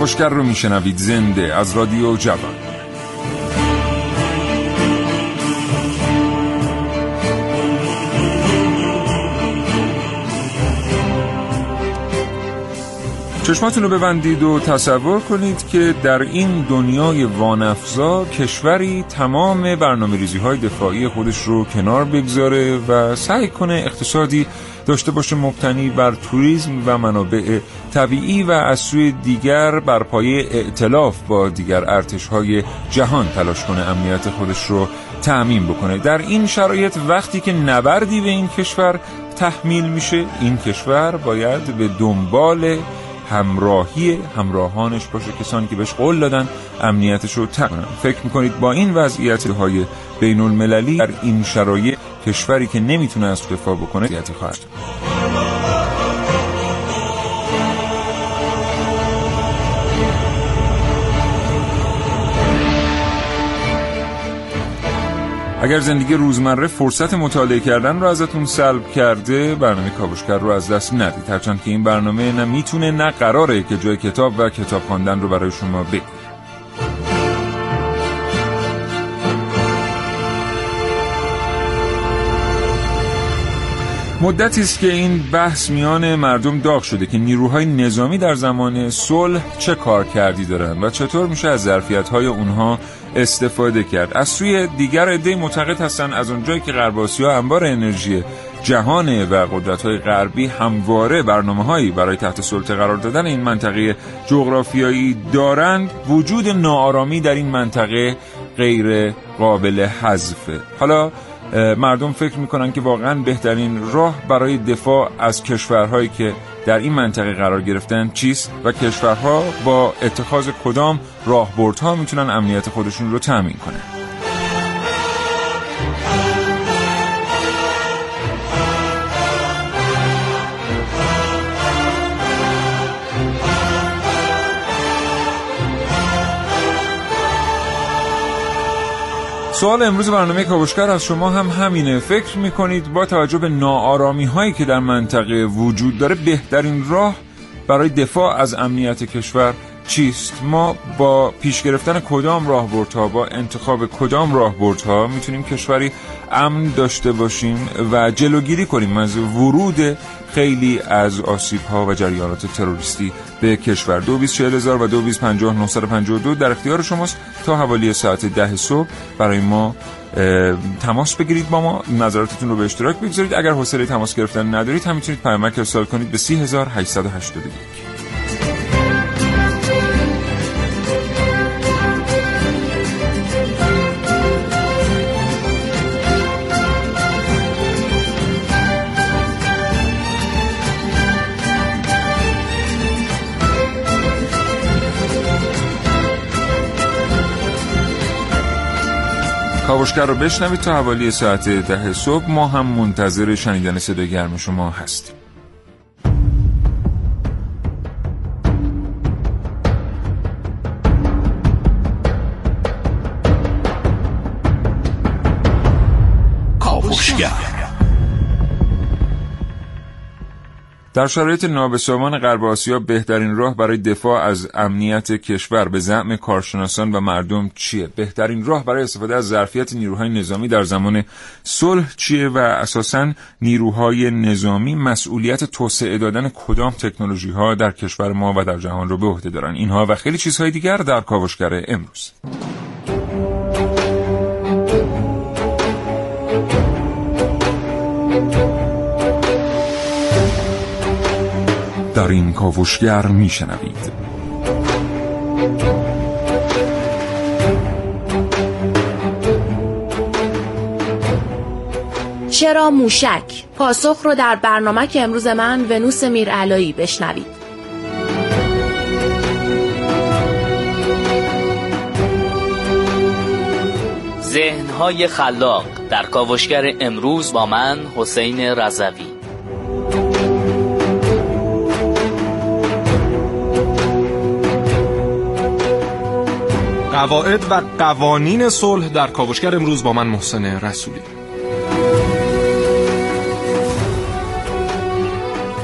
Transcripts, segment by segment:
کاوشگر رو میشنوید. زنده از رادیو جوان. چشماتون رو ببندید و تصور کنید که در این دنیای وانفزا کشوری تمام برنامه ریزی های دفاعی خودش رو کنار بگذاره و سعی کنه اقتصادی داشته باشه مبتنی بر توریسم و منابع طبیعی و از سوی دیگر بر پایه ائتلاف با دیگر ارتش های جهان تلاش کنه امنیت خودش رو تأمین بکنه. در این شرایط وقتی که نبردی به این کشور تحمیل میشه. این کشور باید به دنبال همراهی همراهانش باشه. کسانی که بهش قول دادن امنیتش رو تأمین فکر می‌کنید با این وضعیت های بین المللی در این شرایط کشوری که نمی‌تونه از دفاع بکنه وضعیتی خواهد اگر زندگی روزمره فرصت مطالعه کردن رو ازتون سلب کرده برنامه کاوشگر رو از دست ندید. هرچند که این برنامه نه می‌تونه نه قراره که جای کتاب و کتاب خواندن رو برای شما بگیره. مدتی است که این بحث میان مردم داغ شده که نیروهای نظامی در زمان صلح چه کار کردی دارن و چطور میشه از ظرفیت‌های اونها استفاده کرد. از سوی دیگر عده معتقد هستند از اونجایی که غرب آسیا انبار انرژی جهان و قدرت های غربی همواره برنامه هایی برای تحت سلطه قرار دادن این منطقه جغرافیایی دارند. وجود ناآرامی در این منطقه غیر قابل حذفه حالا مردم فکر می‌کنن که واقعا بهترین راه برای دفاع از کشورهایی که در این منطقه قرار گرفتن چیست و کشورها با اتخاذ کدام راهبردها می‌تونن امنیت خودشون رو تأمین کنن. سوال امروز برنامه کاوشگر از شما هم همینه. فکر می‌کنید با توجه به ناآرامی هایی که در منطقه وجود داره بهترین راه برای دفاع از امنیت کشور چیست؟ ما با پیش گرفتن کدام راهبردها با انتخاب کدام راهبردها می‌تونیم کشوری امن داشته باشیم و جلوگیری کنیم از ورود خیلی از آسیب ها و جریانات تروریستی به کشور. دو هزار و دو دو در اختیار شماست تا حوالی ساعت ده صبح. برای ما تماس بگیرید با ما. نظراتتون رو به اشتراک بگذارید. اگر حوصله تماس گرفتن ندارید هم می‌تونید پیامک ارسال کنید به 3881 کاوشگر رو بشنوید تا حوالی ساعت ده صبح. ما هم منتظر شنیدن صدای گرم شما هستیم. در شرایط نابسامان غرب آسیا بهترین راه برای دفاع از امنیت کشور به زعم کارشناسان و مردم چیه؟ بهترین راه برای استفاده از ظرفیت نیروهای نظامی در زمان صلح چیه و اساسا نیروهای نظامی مسئولیت توسعه دادن کدام تکنولوژی ها در کشور ما و در جهان رو به عهده دارن؟ اینها و خیلی چیزهای دیگر در کاوشگر امروز. در این کاوشگر میشنوید. چرا موشک؟ پاسخ رو در برنامه که امروز من ونوس میرعلایی بشنوید. ذهنهای خلاق در کاوشگر امروز با من حسین رضوی. قواعد و قوانین صلح در کاوشگر امروز با من محسن رسولی.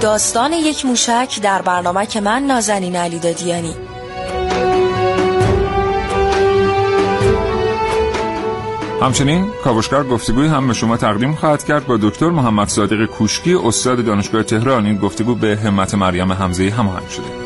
داستان یک موشک در برنامه که من نازنین علی دادیانی. همچنین کاوشگر گفتگوی هم به شما تقدیم خواهد کرد با دکتر محمد صادق کوشکی استاد دانشگاه تهران. این گفتگو به همت مریم حمزه هماهنگ شده.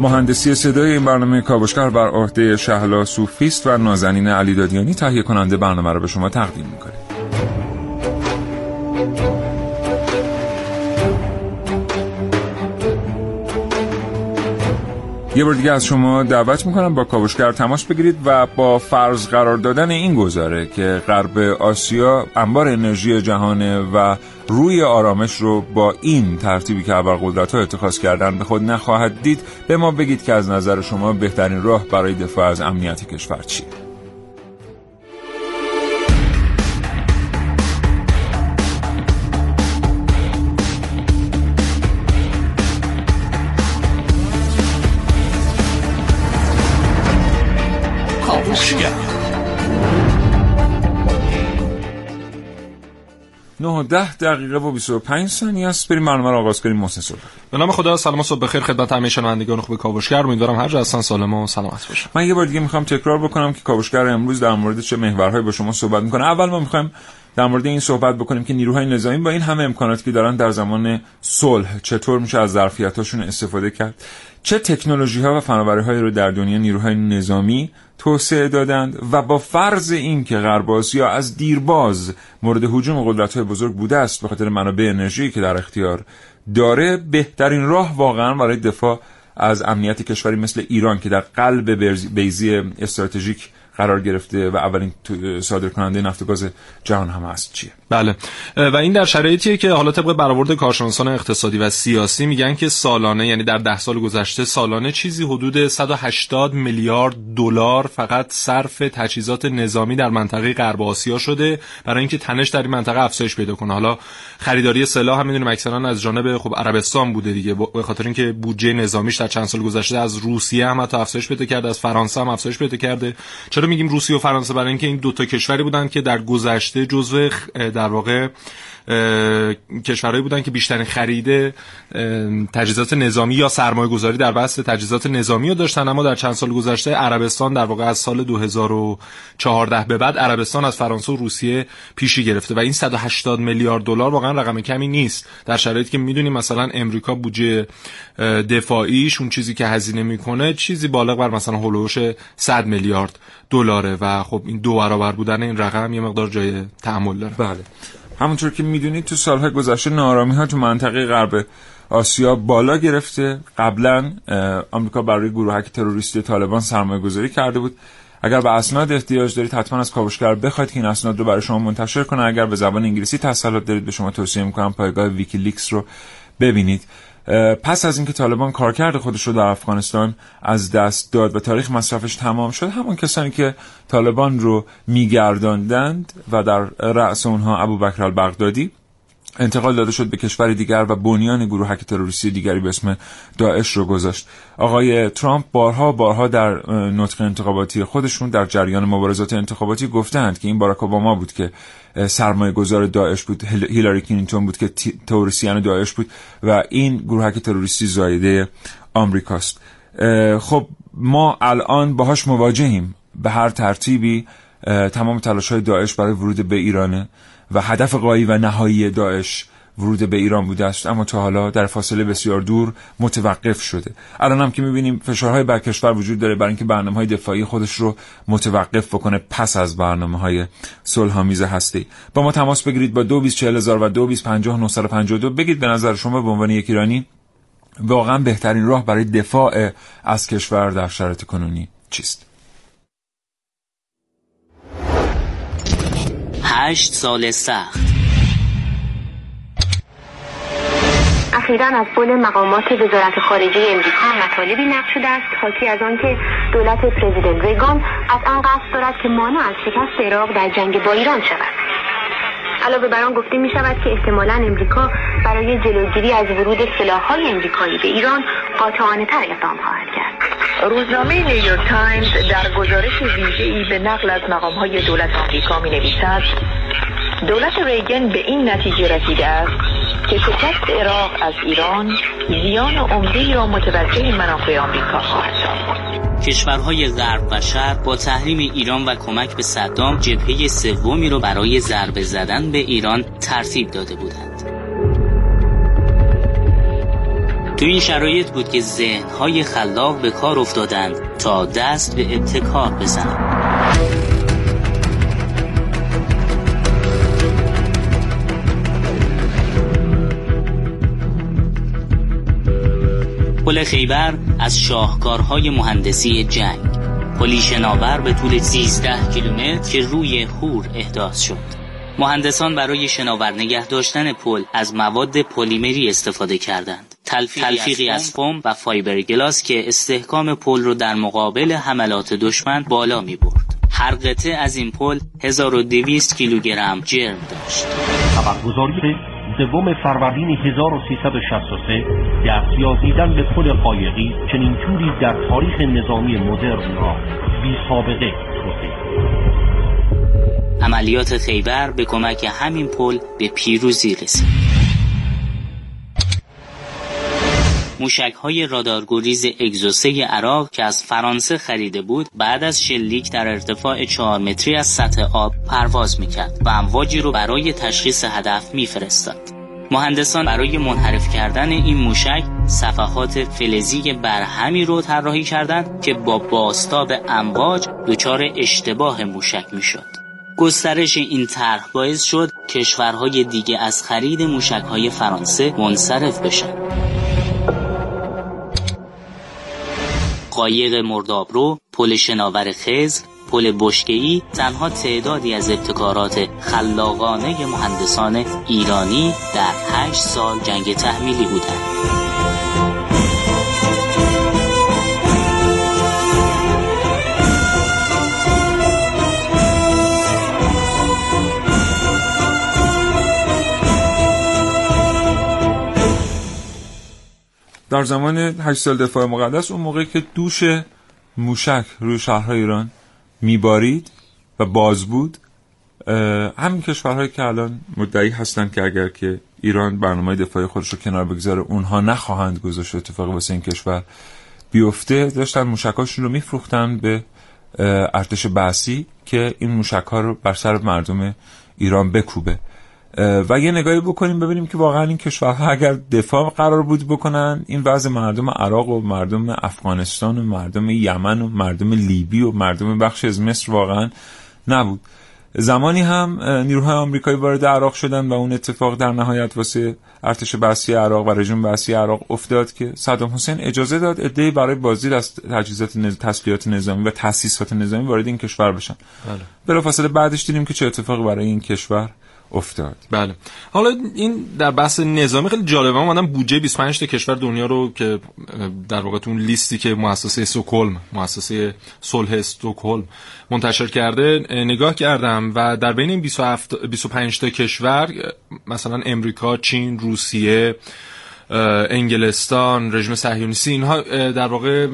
مهندسی صدای این برنامه کاوشگر بر عهده شهلا صوفیست و نازنین علی دادیانی تهیه کننده برنامه را به شما تقدیم می‌کنه یه بار دیگه از شما دعوت می‌کنم با کاوشگر تماس بگیرید و با فرض قرار دادن این گذاره که غرب آسیا انبار انرژی جهانه و روی آرامش رو با این ترتیبی که ابرقدرت ها اتخاذ کردن به خود نخواهد دید به ما بگید که از نظر شما بهترین راه برای دفاع از امنیت کشور چیه؟ نه و ده دقیقه و 25 ثانیه است. بریم برنامه رو آغاز کنیم محسن صبح. به نام خدا سلام و صبح بخیر خدمت همه شنوندگان خوب کاوشگر. امیدوارم هر جا هستن سالم و سلامت باشن. من یه بار دیگه می‌خوام تکرار بکنم که کاوشگر امروز در مورد چه محورهایی با شما صحبت می‌کنه. اول ما می‌خوایم در مورد این صحبت بکنیم که نیروهای نظامی با این همه امکاناتی که دارن در زمان صلح چطور میشه از ظرفیتاشون استفاده کرد؟ چه تکنولوژی ها و فناوری رو در دنیا نیروهای نظامی توسعه دادند و با فرض این که غرب آسیا از دیرباز مورد هجوم قدرت های بزرگ بوده است به خاطر منابع انرژی که در اختیار داره بهترین راه واقعا برای دفاع از امنیت کشوری مثل ایران که در قلب بیزی استراتژیک قرار گرفته و اولین صادر کننده نفت و گاز جهان هم هست چیه؟ بله. و این در شرایطیه که حالا طبق برآورد کارشناسان اقتصادی و سیاسی میگن که سالانه یعنی در ده سال گذشته سالانه چیزی حدود 180 میلیارد دلار فقط صرف تجهیزات نظامی در منطقه غرب آسیا شده برای اینکه تنش در این منطقه افزایش پیدا کنه. حالا خریداری سلاح هم می‌دونیم اکثرا از جانب خب عربستان بوده دیگه به خاطر اینکه بودجه نظامیش در چند سال گذشته از روسیه هم حتی افزایش پیدا کرده از فرانسه هم افزایش پیدا کرده. چرا میگیم روسیه و فرانسه؟ برای اینکه این دو تا کشوری بودن که در گذشته جزو در واقع کشورهایی بودن که بیشترین خرید تجهیزات نظامی یا سرمایه گذاری در بحث تجهیزات نظامی رو داشتن اما در چند سال گذشته عربستان در واقع از سال 2014 به بعد عربستان از فرانسه و روسیه پیشی گرفته و این 180 میلیارد دلار واقعا رقم کمی نیست. در شرایطی که می‌دونیم مثلا امریکا بودجه دفاعیش اون چیزی که هزینه می‌کنه چیزی بالغ بر مثلا هولوش 100 میلیارد دلاره و خب این دو برابر بودن این رقم یه مقدار جای تحمل داره. بله. همونطور که می‌دونید تو سالهای گذشته نارامی ها تو منطقه غرب آسیا بالا گرفته. قبلا آمریکا برای گروهک تروریستی طالبان سرمایه گذاری کرده بود. اگر به اسناد احتیاج دارید حتما از کاوشگر بخواید که این اسناد رو برای شما منتشر کنه. اگر به زبان انگلیسی تسلط دارید به شما توصیه می‌کنم پایگاه ویکیلیکس رو ببینید. پس از اینکه طالبان کارکرد خودش رو در افغانستان از دست داد و تاریخ مصرفش تمام شد همون کسانی که طالبان رو میگرداندند و در رأس اونها ابوبکر البغدادی انتقال داده شد به کشور دیگر و بنیان گروهک تروریستی دیگری به اسم داعش رو گذاشت. آقای ترامپ بارها بارها در نطق انتخاباتی خودشون در جریان مبارزات انتخاباتی گفتند که این باراک اوباما بود که سرمایه گذار داعش بود هیلاری کلینتون بود که تروریستیان داعش بود و این گروهک تروریستی زایده آمریکاست. خب ما الان باهاش مواجهیم به هر ترتیبی تمام تلاش های داعش برای ورود به ایرانه. و هدف قایی و نهایی داعش ورود به ایران بوده است. اما تا حالا در فاصله بسیار دور متوقف شده. الان هم که می‌بینیم فشارهای بر کشور وجود داره برای اینکه برنامه های دفاعی خودش رو متوقف بکنه پس از برنامه های صلحآمیز هستی. با ما تماس بگیرید با 224000 و 225952 بگید به نظر شما به عنوان یک ایرانی واقعا بهترین راه برای دفاع از کشور در شرایط کنونی چیست؟ هشت سال سخت. اخیرا از قول مقامات وزارت خارجه امریکا مطالبی نقل شده است حاکی از آنکه دولت پرزیدنت ریگان از آن قصد دارد که مانع از شکست عراق در جنگ با ایران شود. علاوه بر آن گفته می شود که احتمالا امریکا برای جلوگیری از ورود سلاحهای امریکایی به ایران قاطعانه تر اقدام خواهد کرد. روزنامه نیویورک تایمز در گزارش ویژه‌ای به نقل از مقامهای دولت آمریکا می نویسد دولت ریگن به این نتیجه رسیده است که شکست عراق از ایران زیان عمده را متوجه منافع آمریکا خواهد ساخت کشورهای غرب و شرق با تحریم ایران و کمک به صدام جبهه سومی را برای ضربه زدن به ایران ترتیب داده بودند. تو این شرایط بود که ذهنهای خلاق به کار افتادند تا دست به ابتکار بزنند. پل خیبر از شاهکارهای مهندسی جنگ. پلی شناور به طول 13 کیلومتر که روی هور احداث شد. مهندسان برای شناور نگه داشتن پل از مواد پلیمری استفاده کردند. تلفیقی از فوم و فایبر گلاس که استحکام پل رو در مقابل حملات دشمن بالا می برد. هر قطعه از این پل 1200 کیلوگرم جرم داشت. خبرگزاری سوم فروردین 1363 دستیازیدن به پل قایقی چنین توری در تاریخ نظامی مدرن را بی سابقه عملیات خیبر به کمک همین پل به پیروزی رسید. موشک های رادارگریز اگزوسه عراق که از فرانسه خریده بود بعد از شلیک در ارتفاع 4 متری از سطح آب پرواز می‌کرد و امواجی رو برای تشخیص هدف میفرستاد. مهندسان برای منحرف کردن این موشک صفحات فلزی برهمی رو طراحی کردند که با باستاب امواج دچار اشتباه موشک می‌شد. گسترش این طرح باعث شد کشورهای دیگه از خرید موشک های فرانسه منصرف بشن. قایق مردابرو، پل شناور خزر، پل بشکه‌ای تنها تعدادی از ابتکارات خلاقانه مهندسان ایرانی در هشت سال جنگ تحمیلی بودند. در زمان هشت سال دفاع مقدس اون موقعی که دوش موشک روی شهرهای ایران میبارید و باز بود همین کشورهایی که الان مدعی هستند که اگر که ایران برنامه دفاعی خودش رو کنار بگذاره اونها نخواهند گذاشت اتفاق واسه این کشور بیفته. داشتن موشکاشون رو میفروختن به ارتش بعثی که این موشک ها رو بر سر مردم ایران بکوبه. و یه نگاهی بکنیم ببینیم که واقعا این کشورها اگر دفاع قرار بود بکنن این وضع مردم عراق و مردم افغانستان و مردم یمن و مردم لیبی و مردم بخش از مصر واقعا نبود زمانی هم نیروهای آمریکایی وارد عراق شدن و اون اتفاق در نهایت واسه ارتش بعثی عراق و رژیم بعثی عراق افتاد که صدام حسین اجازه داد عده‌ای برای بازدید از تجهیزات نز... تسلیحات نظامی و تاسیسات نظامی وارد این کشور بشن بله. بلافاصله بعدش دیدیم که چه اتفاقی برای این کشور افتاد. بله. حالا این در بحث نظامی خیلی جالبه. اومدم بودجه 25 تا کشور دنیا رو که در واقع اون لیستی که مؤسسه استکهلم مؤسسه صلح استکهلم منتشر کرده نگاه کردم و در بین این 27 25 تا کشور مثلا امریکا، چین، روسیه انگلستان رژیم صهیونیستی اینها در واقع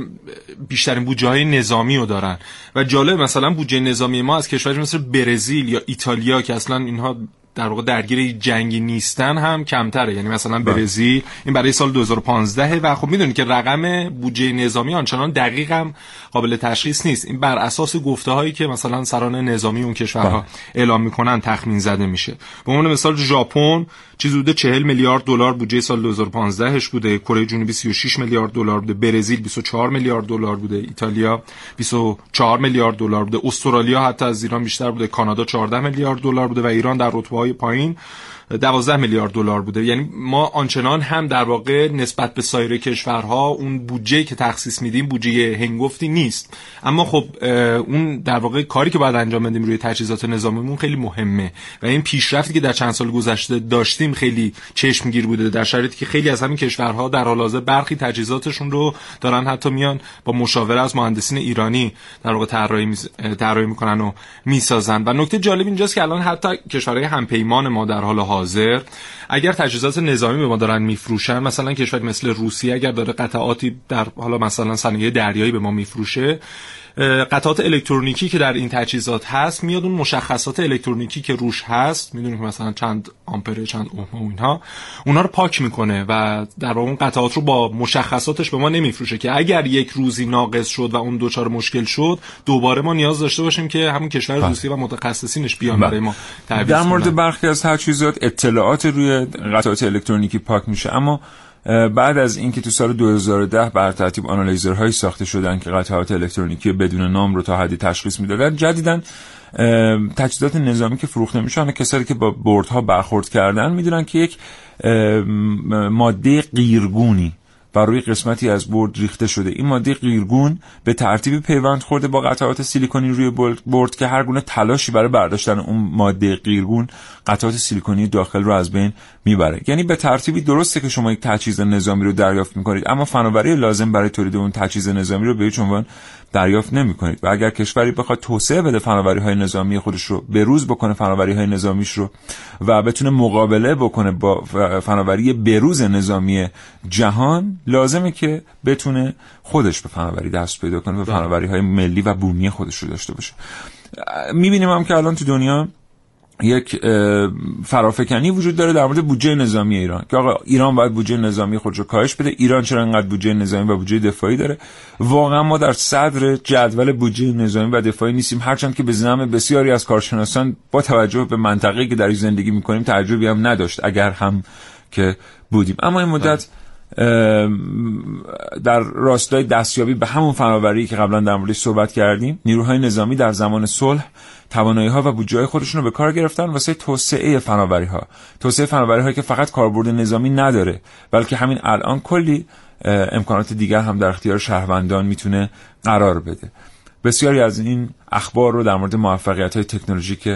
بیشترین بودجه های نظامی رو دارن. و جالب مثلا بودجه نظامی ما از کشوری مثل برزیل یا ایتالیا که اصلا اینها در واقع درگیر جنگی نیستن هم کمتره. یعنی مثلا بله. برزیل این برای سال 2015 و خب می‌دونید که رقم بودجه نظامی آنچنان دقیق هم قابل تشخیص نیست. این بر اساس گفته هایی که مثلا سران نظامی اون کشورها بله. اعلام می‌کنن تخمین زده میشه. به عنوان مثال ژاپن چیز بوده 40 میلیارد دلار بودجه سال 2015 ش بوده. کره جنوبی 36 میلیارد دلار بوده. برزیل 24 میلیارد دلار بوده. ایتالیا 24 میلیارد دلار بوده. استرالیا حتی از ایران بیشتر بوده. کانادا 14 میلیارد دلار بوده و ایران در رتبه های پایین 12 میلیارد دلار بوده. یعنی ما آنچنان هم در واقع نسبت به سایر کشورها اون بودجه که تخصیص میدیم بودجه هنگفتی نیست. اما خب اون در واقع کاری که باید انجام بدیم روی تجهیزات نظامیمون خیلی مهمه. و این پیشرفتی که در چند سال گذشته داشتیم خیلی چشمگیر بوده در شرایطی که خیلی از همین کشورها در حال حاضر برخی تجهیزاتشون رو دارن حتی میان با مشاوره از مهندسین ایرانی در واقع طراحی می... طراحی می‌کنن و می‌سازن. و نکته جالب اینجاست که الان حتی کشورهای همپیمان ما در حال حاضر. اگر تجهیزات نظامی به ما دارن میفروشن مثلا کشور مثل روسیه اگر داره قطعاتی در حالا مثلا صنایع دریایی به ما میفروشه قطعات الکترونیکی که در این تجهیزات هست میاد اون مشخصات الکترونیکی که روش هست می‌دونیم که مثلا چند آمپره چند اوم و اینها اونا رو پاک می‌کنه و در واقع اون قطعات رو با مشخصاتش به ما نمیفروشه که اگر یک روزی ناقص شد و اون دوچار مشکل شد دوباره ما نیاز داشته باشیم که همون کشور بله. روسیه و متخصصینش بیان بله. برای ما در مورد برخی از تجهیزات اطلاعات روی قطعات الکترونیکی پاک میشه اما بعد از اینکه تو سال 2010 بر ترتیب آنالیزرهایی ساخته شدن که قطعات الکترونیکی بدون نام رو تا حدی تشخیص می‌دادن جدیدن تجهیزات نظامی که فروخته میشن کسایی که با بردها برخورد کردن می‌دونن که یک ماده قیرگونی بر روی قسمتی از برد ریخته شده. این ماده قیرگون به ترتیب پیوند خورده با قطعات سیلیکونی روی برد که هر گونه تلاشی برای برداشتن اون ماده قیرگون قطعات سیلیکونی داخل رو از بین می‌بره. یعنی به ترتیبی درسته که شما یک تجهیز نظامی رو دریافت می‌کنید اما فناوری لازم برای تولید اون تجهیز نظامی رو به هیچ عنوان دریافت نمی کنید و اگر کشوری بخواد توسعه بده فناوری های نظامی خودش رو به روز بکنه فناوری های نظامیش رو و بتونه مقابله بکنه با فناوری بروز نظامی جهان لازمه که بتونه خودش به فناوری دست پیدا کنه به. فناوری های ملی و بومی خودش رو داشته باشه می‌بینیم هم که الان تو دنیا یک فرافکنی وجود داره در مورد بودجه نظامی ایران. که آقا ایران باید بودجه نظامی خودش رو کاهش بده. ایران چرا انقدر بودجه نظامی و بودجه دفاعی داره؟ واقعا ما در صدر جدول بودجه نظامی و دفاعی نیستیم. هرچند که به زعم بسیاری از کارشناسان با توجه به منطقه‌ای که در زندگی می‌کنیم تعجبی هم نداشت اگر هم که بودیم. اما این مدت در راستای دستیابی به همون فناوری که قبلا در موردش صحبت کردیم نیروهای نظامی در زمان صلح توانایی ها و بودجه خودشون رو به کار گرفتن واسه توسعه فناوری ها توسعه فناوری هایی که فقط کاربرد نظامی نداره بلکه همین الان کلی امکانات دیگر هم در اختیار شهروندان می‌تونه قرار بده. بسیاری از این اخبار رو در مورد موفقیت های تکنولوژیک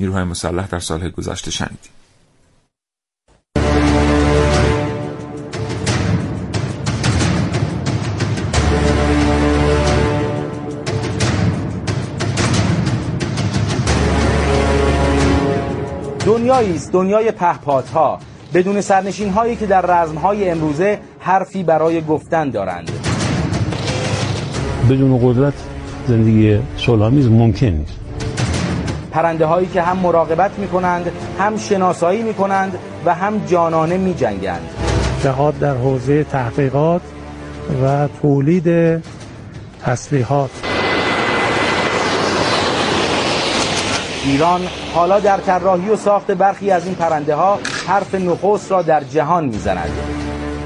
نیروهای مسلح در سالهای گذشته شنیدیم. دنیایی است دنیای پهپادها. بدون سرنشین هایی که در رزم های امروزه حرفی برای گفتن دارند. بدون قدرت زندگی صلحآمیز ممکن نیست. پرنده هایی که هم مراقبت می کنند هم شناسایی می کنند و هم جانانه می جنگند جهاد در حوزه تحقیقات و تولید تسلیحات. ایران حالا در طراحی و ساخت برخی از این پرنده ها حرف نخست را در جهان می‌زند.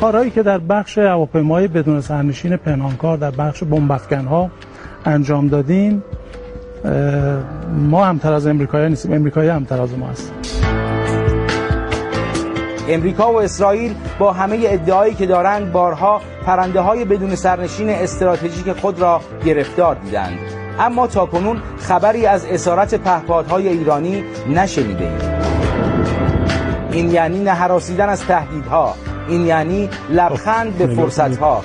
کارهایی که در بخش هواپیمای بدون سرنشین پنهانکار در بخش بمبافکن ها انجام دادیم ما همتر از امریکایی نیستیم. امریکایی همتر از ما هست. امریکا و اسرائیل با همه ادعایی که دارند بارها پرنده های بدون سرنشین استراتژیک خود را گرفتار دیدند. اما تا کنون خبری از اسارت پهپادهای ایرانی نشنیده ایم. این یعنی نهراسیدن از تهدیدها. این یعنی لبخند به فرصتها.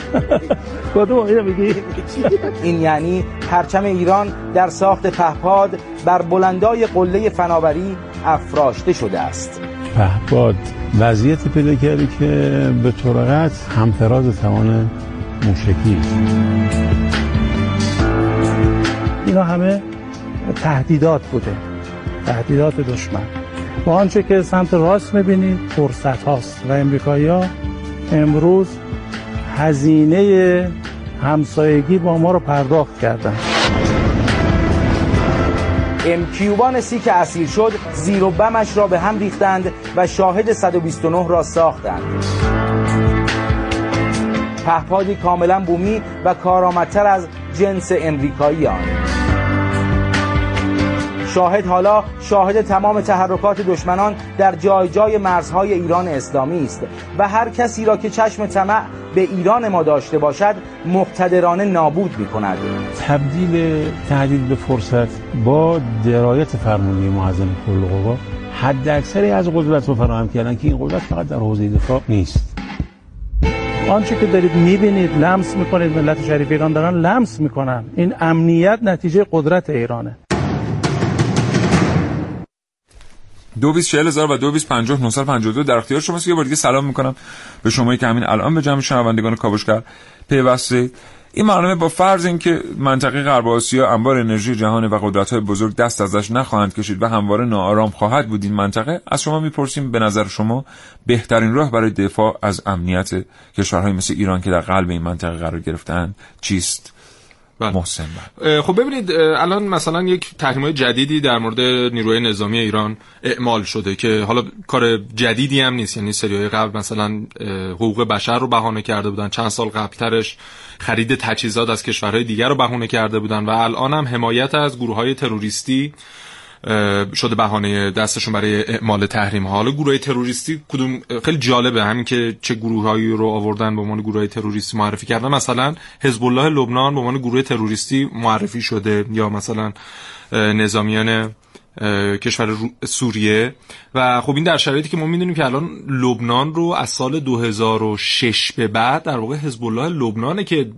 این یعنی پرچم ایران در ساخت پهپاد بر بلندای قله فناوری افراشته شده است. پهپاد وضعیت پیدا کرده که به طرقت همفراز توان موشکی. اینا همه تهدیدات بوده. تهدیدات دشمن. با آنچه که سمت راست می‌بینید فرصت هاست و امریکایی ها امروز هزینه همسایگی با ما رو پرداخت کردن. کیوبان سی که اسیر شد زیر و بمش را به هم ریختند و شاهد 129 را ساختند. پهپادی کاملا بومی و کارآمدتر از جنس امریکایی آن شاهد حالا شاهد تمام تحرکات دشمنان در جای جای مرزهای ایران اسلامی است و هر کسی را که چشم طمع به ایران ما داشته باشد مقتدرانه نابود می کند تبدیل تهدید به فرصت با درایت فرمانده معظم کل قوا حد اکثری از قدرت رو فراهم کردن که این قدرت فقط در حوزه دفاع نیست. آنچه که دارید می‌بینید لمس می‌کنید ملت شریف ایران دارن لمس می‌کنن. این امنیت نتیجه قدرت ایرانه. دو بیس چهل هزار و دو بیس پنجاه نوصل پنجاه دو در اختیار شماست. یه بار دیگه سلام می‌کنم به شمایی که همین الان به جمع شنوندگان کاوشگر پیوسته این برنامه با فرض اینکه منطقه غرب آسیا انبار انرژی جهان و قدرت‌های بزرگ دست ازش نخواهند کشید و همواره ناآرام خواهد بود این منطقه از شما می‌پرسیم به نظر شما بهترین راه برای دفاع از امنیت کشورهای مثل ایران که در قلب این منطقه قرار گرفتن چیست؟ بله. محسن بله. خب ببینید الان مثلا یک تحریم جدیدی در مورد نیروی نظامی ایران اعمال شده که حالا کار جدیدی هم نیست یعنی سری های قبل مثلا حقوق بشر رو بهانه کرده بودن چند سال قبلترش خرید تجهیزات از کشورهای دیگر رو بهونه کرده بودن و الان هم حمایت از گروه های تروریستی شده بهانه دستشون برای اعمال تحریم ها حالا گروه تروریستی کدوم خیلی جالبه همین که چه گروههایی رو آوردن به عنوان گروه تروریستی معرفی کردن. مثلا حزب الله لبنان به عنوان گروه تروریستی معرفی شده. یا مثلا نظامیان کشور سوریه. و خب این در شرایطی که ما می‌دونیم که الان لبنان رو از سال 2006 به بعد در واقع حزب الله لبنانه که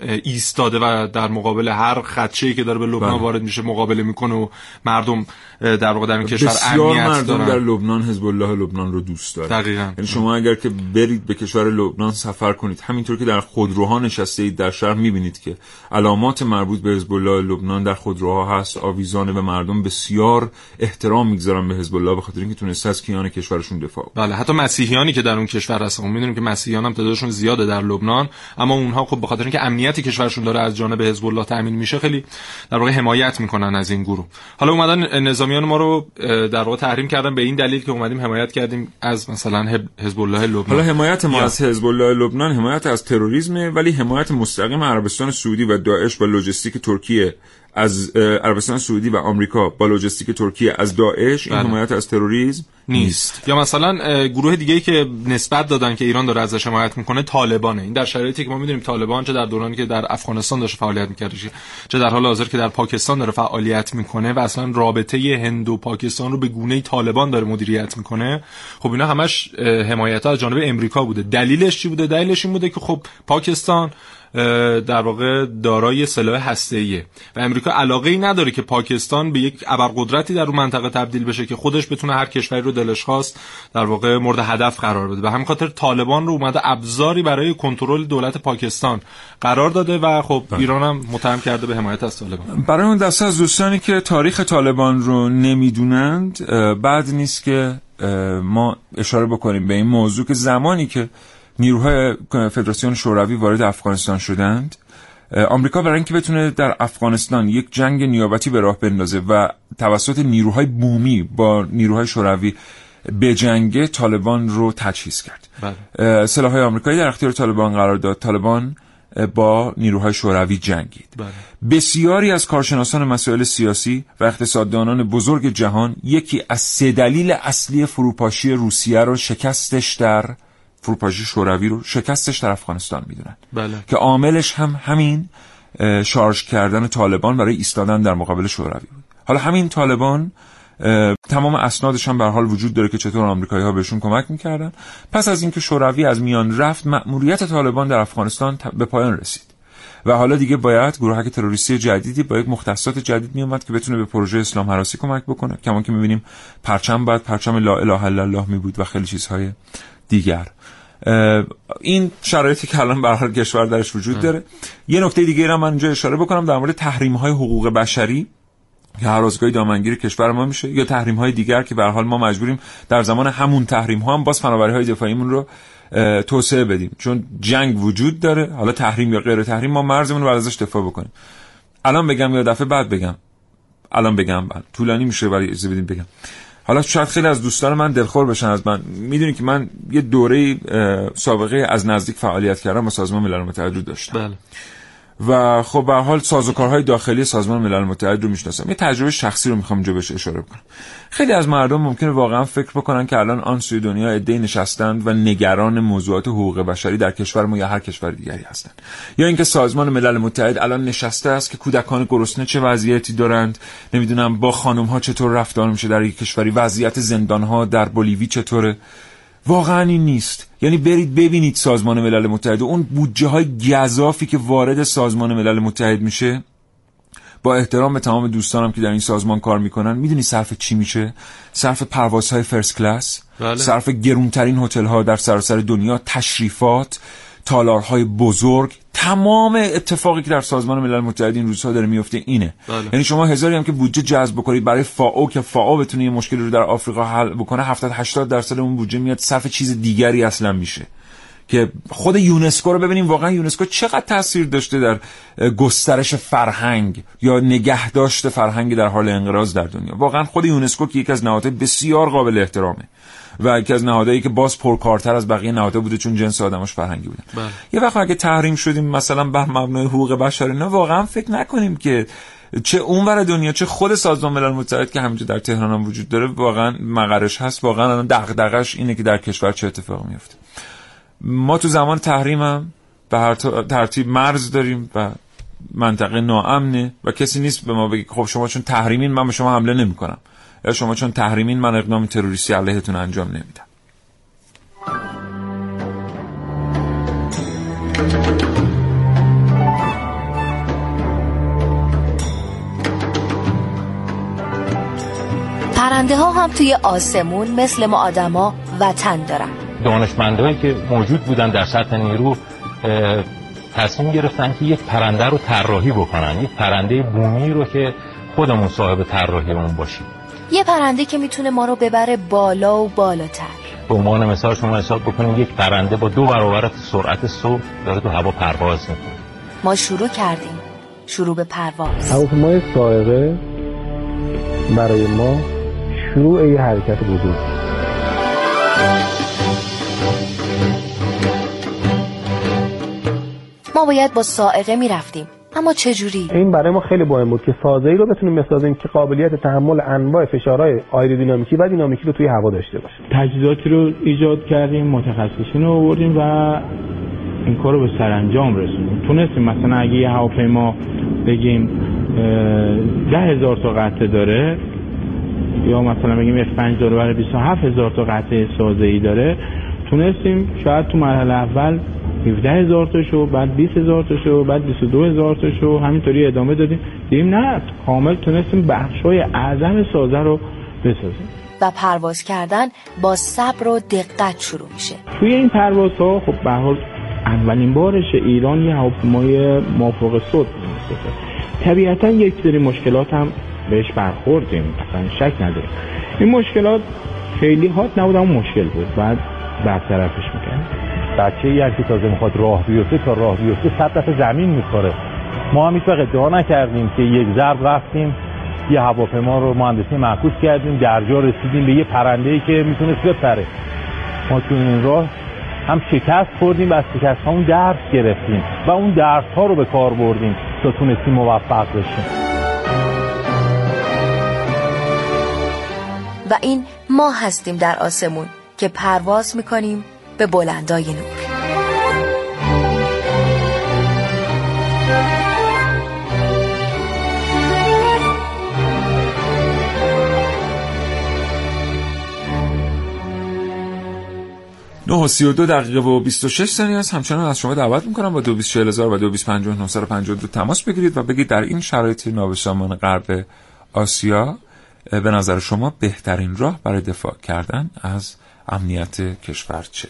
ایستاده و در مقابل هر خدشه که داره به لبنان بله. وارد میشه مقابله می‌کنه و مردم در واقع در این کشور امنیت مردم دارن. در لبنان حزب الله لبنان رو دوست داره دقیقاً یعنی شما اگر که برید به کشور لبنان سفر کنید همینطور که در خودروها نشسته اید در شهر می‌بینید که علامات مربوط به حزب الله لبنان در خودروها هست آویزانه و مردم بسیار احترام می‌گذارن به حزب الله خاطر اینکه تونسته از کیان کشورشون دفاع بله حتی مسیحیانی که در اون کشور هستن. می‌دونیم که مسیحیان هم تعدادشون زیاده در لبنان اما اونها خب به خاطر اینکه امنیت کشورشون داره از جانب حزب الله تامین میشه خیلی در واقع حمایت می‌کنن از این گروه. حالا اومدن نظامیان ما رو در واقع تحریم کردن به این دلیل که اومدیم حمایت کردیم از مثلا حزب الله لبنان. حالا حمایت ما از حزب الله لبنان حمایت از تروریسم ولی حمایت مستقیم عربستان سعودی و داعش و لوجستیک ترکیه از عربستان سعودی و آمریکا با لوجستیک ترکیه از داعش این حمایت از تروریسم نیست. یا مثلا گروه دیگه که نسبت دادن که ایران داره ازش حمایت می‌کنه طالبانه. این در شرایطی که ما می‌دونیم طالبان چه در دورانی که در افغانستان داشته فعالیت می‌کرده چه در حال حاضر که در پاکستان داره فعالیت می‌کنه و اصلا رابطه هند و پاکستان رو به گونه طالبان داره مدیریت می‌کنه. خب اینا همش حمایت از جانب امریکا بوده. دلیلش چی بوده؟ دلیلش این بوده که خب پاکستان در واقع دارای سلاح هسته‌ایه. و امریکا علاقه ای نداره که پاکستان به یک ابرقدرتی در اون منطقه تبدیل بشه که خودش بتونه هر کشوری رو دلش خواست در واقع مورد هدف قرار بده. به همین خاطر طالبان رو اومده ابزاری برای کنترل دولت پاکستان قرار داده و خب ایران هم متهم کرده به حمایت از طالبان. برای اون دسته از دوستانی که تاریخ طالبان رو نمی‌دونند بعد نیست که ما اشاره بکنیم به این موضوع که زمانی که نیروهای فدراسیون شوروی وارد افغانستان شدند آمریکا برای اینکه بتونه در افغانستان یک جنگ نیابتی به راه بندازه و توسط نیروهای بومی با نیروهای شوروی به جنگ طالبان رو تجهیز کرد بله. سلاحهای آمریکایی در اختیار طالبان قرار داد طالبان با نیروهای شوروی جنگید بله. بسیاری از کارشناسان مسائل سیاسی و اقتصاددانان بزرگ جهان یکی از سه دلیل اصلی فروپاشی روسیه رو شکستش در فروپاشی شوروی رو شکستش در افغانستان می‌دونن. بله. که عاملش هم همین شارژ کردن طالبان برای ایستادن در مقابل شوروی بود. حالا همین طالبان تمام اسنادش هم به حال وجود داره که چطور آمریکایی ها بهشون کمک می‌کردن. پس از اینکه شوروی از میان رفت مأموریت طالبان در افغانستان به پایان رسید. و حالا دیگه باید گروهک تروریستی جدیدی با یک مختصات جدید میومد که بتونه به پروژه اسلام حراسی کمک بکنه. کما که می‌بینیم پرچم بعد پرچم لا اله الا الله می بود و خیلی چیزهای دیگر. این شرایطی که الان برای کشور درش وجود داره. یه نکته دیگه را من اینجا اشاره بکنم در مورد تحریم های حقوق بشری. که هر روزگاهی دامنگیر کشور ما میشه. یا تحریم های دیگر که به حال ما مجبوریم در زمان همون تحریم ها هم باز فناوری های دفاعیمون رو توسعه بدیم. چون جنگ وجود داره. حالا تحریم یا غیر تحریم ما مرزمون رو ازش دفاع بکنیم. الان بگم یا دفعه بعد بگم. الان بگم بعد طولانی میشه ولی بدیم بگم. حالا شاید خیلی از دوستان من دلخور بشن از من می‌دونی که من یه دوره سابقه از نزدیک فعالیت کردم با سازمان ملل متحد داشتم بله. و خب به حال سازوکارهای داخلی سازمان ملل متحد رو می‌شناسم. یه تجربه شخصی رو می‌خوام اینجا بهش اشاره کنم خیلی از مردم ممکنه واقعا فکر بکنن که الان آن سوی دنیا عده‌ای نشستند و نگران موضوعات حقوق بشری در کشور ما یا هر کشور دیگری هستند. یا اینکه سازمان ملل متحد الان نشسته است که کودکان گرسنه چه وضعیتی دارند نمی‌دونم با خانم ها چطور رفتار میشه در یک کشوری وضعیت زندان ها در بولیوی چطوره. واقعا این نیست. یعنی برید ببینید سازمان ملل متحد. اون بودجه های گذافی که وارد سازمان ملل متحد میشه با احترام به تمام دوستانم که در این سازمان کار می‌کنن می‌دونی صرف چی میشه؟ صرف پروازهای فرست کلاس بله. صرف گرونترین هتل ها در سراسر دنیا تشریفات. تالارهای بزرگ تمام اتفاقی که در سازمان ملل متحد این روزها داره میفته اینه بله. یعنی شما هزاری هم که بودجه جذب بکنید برای فاو که فاو بتونه یه مشکلی رو در آفریقا حل بکنه 70 80 درصد اون بودجه میاد صرف چیز دیگری اصلا میشه که خود یونسکو رو ببینیم واقعا یونسکو چقدر تاثیر داشته در گسترش فرهنگ یا نگهداشت فرهنگ در حال انقراض در دنیا. واقعا خود یونسکو که یکی از نهادهای بسیار قابل احترامه و یکی از نهادهایی که باز پرکارتر از بقیه نهادها بوده چون جنس آدمش فرهنگی بودن. بله. یه وقت اگه تحریم شدیم مثلا بر مبنای حقوق بشر نه واقعا فکر نکنیم که چه اونور دنیا چه خود سازمان ملل متحد که همینجا در تهران هم وجود داره واقعا مقرش هست. واقعا الان دغدغش اینه که در کشور چه اتفاقی میفته. ما تو زمان تحریم هم به هر ترتیب مرز داریم و منطقه ناامنه و کسی نیست به ما بگه خب شما چون تحریمین من به شما حمله نمی‌کنم. یا شما چون تحریمین من اقدام تروریستی علیهتون انجام نمیدم. پرنده ها هم توی آسمون مثل ما آدما وطن دارن. دانشمندهایی که موجود بودن در سطح نیرو تصمیم گرفتن که یک پرنده رو طراحی بکنن یک پرنده بومی رو که خودمون صاحب طراحی اون باشیم. یه پرنده که می‌تونه ما رو ببره بالا و بالاتر. به عنوان مثال شما حساب بکنید یک پرنده با دو برابر سرعت صبح داره تو هوا پرواز می‌کنه. ما شروع کردیم. شروع به پرواز. هواپیمای سائقه برای ما شروع یه حرکت بزرگ. ما باید با سائقه می‌رفتیم. اما چجوری؟ این برای ما خیلی مهم بود که سازه‌ای رو بتونیم بسازیم که قابلیت تحمل انواع فشارهای آیرودینامیکی و دینامیکی رو توی هوا داشته باشه تجهیزاتی رو ایجاد کردیم متخصصین رو آوردیم و این کار رو به سرانجام رسوندیم. تونستیم مثلا اگه یه هواپیما بگیم ده هزار تا قطعه داره یا مثلا بگیم اف 5 داره برای 27 هزار تا قطعه سازه ای داره تونستیم شاید تو مرحله اول 17 هزار تا شو بعد 20 هزار تا شو بعد 22 هزار تا شو همینطوری ادامه دادیم. دیدیم نه کامل تونستیم بخش های اعظم سازه رو بسازیم. و پرواز کردن با صبر و دقت شروع میشه. توی این پرواز ها خب به حال اولین بارش ایران یه هواپیمای مافوق صد می‌سازه طبیعتا یک سری مشکلات هم بهش برخوردیم. اصلا شک نداریم. این مشکلات خیلی هات نبود اما مشکل بود. بعد برطرفش می‌کنیم بچه ای که تازه می‌خواد راه بیفته تا راه بیفته صد دفعه زمین می‌خوره. ما هم هیچ ادعا نکردیم که یک ضرب رفتیم یه هواپیما رو مهندسی معکوس کردیم در جا رسیدیم به یه پرنده ای که می‌تونست بپره. ما تو این راه هم شکست خوردیم و از شکست همون درس گرفتیم و اون درس ها رو به کار بردیم تا تونستیم موفق بشیم. و این ما هستیم در آسمون که پرواز می‌کنیم به بلندای نور. نه و دو دقیقه و 26 ثانیه است. همچنان از شما دعوت می‌کنم با دو بیست چهل هزار و دو بیست پنجاه و نهصد و پنجاه و دو تماس بگیرید و بگید در این شرایط نابسامان غرب آسیا به نظر شما بهترین راه برای دفاع کردن از امنیت کشور چه؟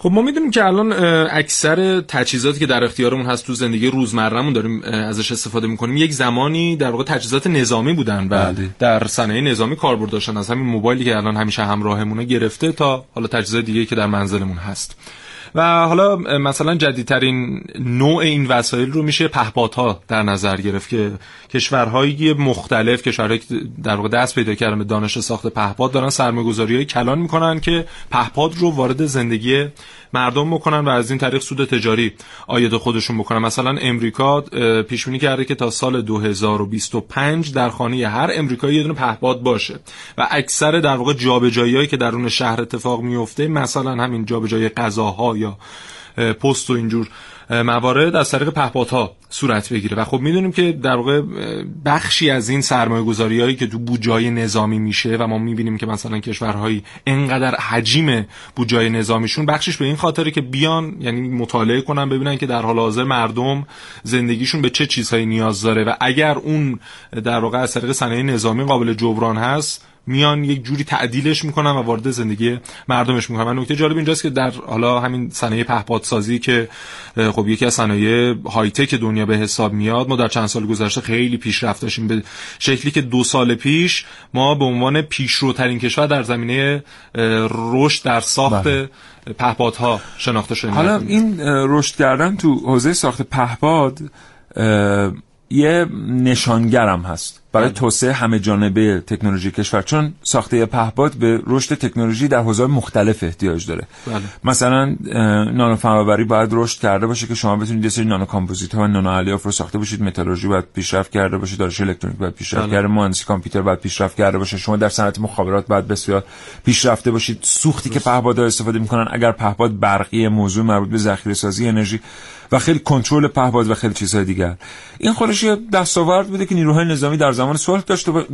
خب ما می‌دونیم که الان اکثر تجهیزاتی که در اختیارمون هست تو زندگی روزمرهمون داریم ازش استفاده می‌کنیم. یک زمانی در واقع تجهیزات نظامی بودن و بله. در صنایع نظامی کاربرد داشتن. از همین موبایلی که الان همیشه همراهمونه گرفته تا حالا تجهیزات دیگه که در منزلمون هست. و حالا مثلا جدیدترین نوع این وسایل رو میشه پهپادها در نظر گرفت که کشورهای مختلف کشورهایی که در واقع دست پیدا کردن به دانش ساخت پهپاد دارن سرمایه‌گذاری های کلان می‌کنن که پهپاد رو وارد زندگی مردم بکنن و از این طریق سود تجاری آید خودشون بکنن. مثلا امریکا پیش بینی کرده که تا سال 2025 در خانه هر امریکایی یه دونه پهپاد باشه و اکثر در واقع جابجایی‌هایی که درون شهر اتفاق میفته مثلا همین جابجایی غذاها یا پست و اینجور موارد از طریق پهپادها صورت بگیره. و خب می‌دونیم که در واقع بخشی از این سرمایه گذاری هایی که تو بودجای نظامی میشه و ما می‌بینیم که مثلا کشورهایی انقدر حجیم بودجای نظامیشون بخشش به این خاطره که بیان یعنی مطالعه کنن ببینن که در حال حاضر مردم زندگیشون به چه چیزهایی نیاز داره. و اگر اون در واقع از طریق صنایع نظامی قابل جبران هست میان یک جوری تعدیلش می‌کنن و وارد زندگی مردمش می‌کنن. و نکته جالب اینجاست که در حالا همین صنایع پهپادسازی که خب یکی از صنایع های تک دنیا به حساب میاد ما در چند سال گذشته خیلی پیشرفت داشتیم. به شکلی که دو سال پیش ما به عنوان پیشروترین کشور در زمینه رشد در ساخت بله. پهپادها شناخته شدیم. حالا این رشد کردن تو حوزه ساخت پهپاد یه نشانگرم هست. برای بله. توسعه همه جانبه تکنولوژی کشور. چون ساخته پهپاد به رشد تکنولوژی در حوزه مختلف احتیاج داره. بله. مثلا نانو فناوری باید رشد کرده باشه که شما بتونید یه سری نانو کامپوزیت ها و نانو الیاف رو ساخته باشید. متالورژی باید پیشرفت کرده باشه. دانش الکترونیک باید پیشرفت بله. کرده مهندسی کامپیوتر باید پیشرفت کرده باشه. شما در صنعت مخابرات باید بسیار پیشرفته باشید. سوختی که پهپادها استفاده می‌کنن اگر پهپاد برقی موضوع مربوط به ذخیره سازی انرژی و خیلی کنترل پهپاد و خیلی چیزهای دیگر. این خودش یه دستاورد بوده که نیروهای نظامی در زمان صلح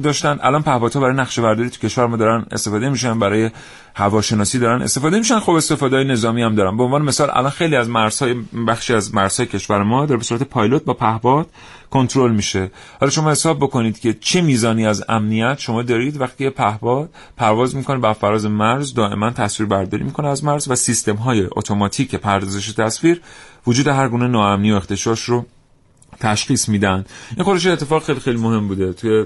داشتن. الان پهپادها برای نقشه برداری تو کشور ما دارن استفاده میشن برای هواشناسی دارن استفاده میشن. خب استفاده نظامی هم دارن. به عنوان مثال الان خیلی از مرزهای بخشی از مرزهای کشور ما در به صورت پایلوت با پهپاد کنترل میشه. حالا شما حساب بکنید که چه میزانی از امنیت شما دارید وقتی پهپاد پرواز می‌کنه بر فراز مرز دائما تصویر برداری می‌کنه از مرز و سیستم های اتوماتیک پردازش تصویر وجود هر گونه ناامنی و اختشاش رو تشخیص میدن. این خودش اتفاق خیلی خیلی مهم بوده. توی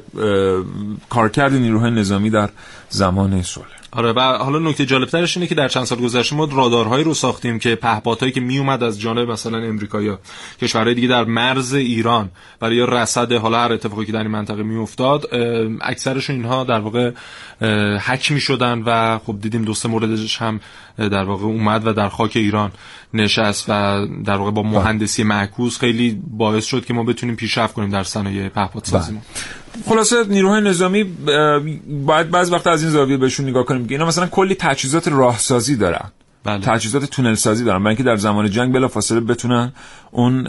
کارکرد نیروهای نظامی در زمان صلح. آره و حالا نکته جالبترش اینه که در چند سال گذشته ما رادارهایی رو ساختیم که پهپادهایی که می اومد از جانب مثلا امریکا یا کشورهای دیگه در مرز ایران برای رصد حالا هر اتفاقی که در این منطقه می افتاد اکثرشون اینها در واقع حک می شدن و خب دیدیم دوست موردش هم در واقع اومد و در خاک ایران نشست و در واقع با بله. مهندسی معکوس خیلی باعث شد که ما بتونیم پیشرفت کنیم در صنایع پهپادسازی بله. خلاصه نیروهای نظامی باید بعض وقت از این زاویه بهشون نگاه کنیم که اینا مثلا کلی تجهیزات راهسازی دارن. بله. تجهیزات تونل سازی دارن. برای اینکه در زمان جنگ بلا فاصله بتونن اون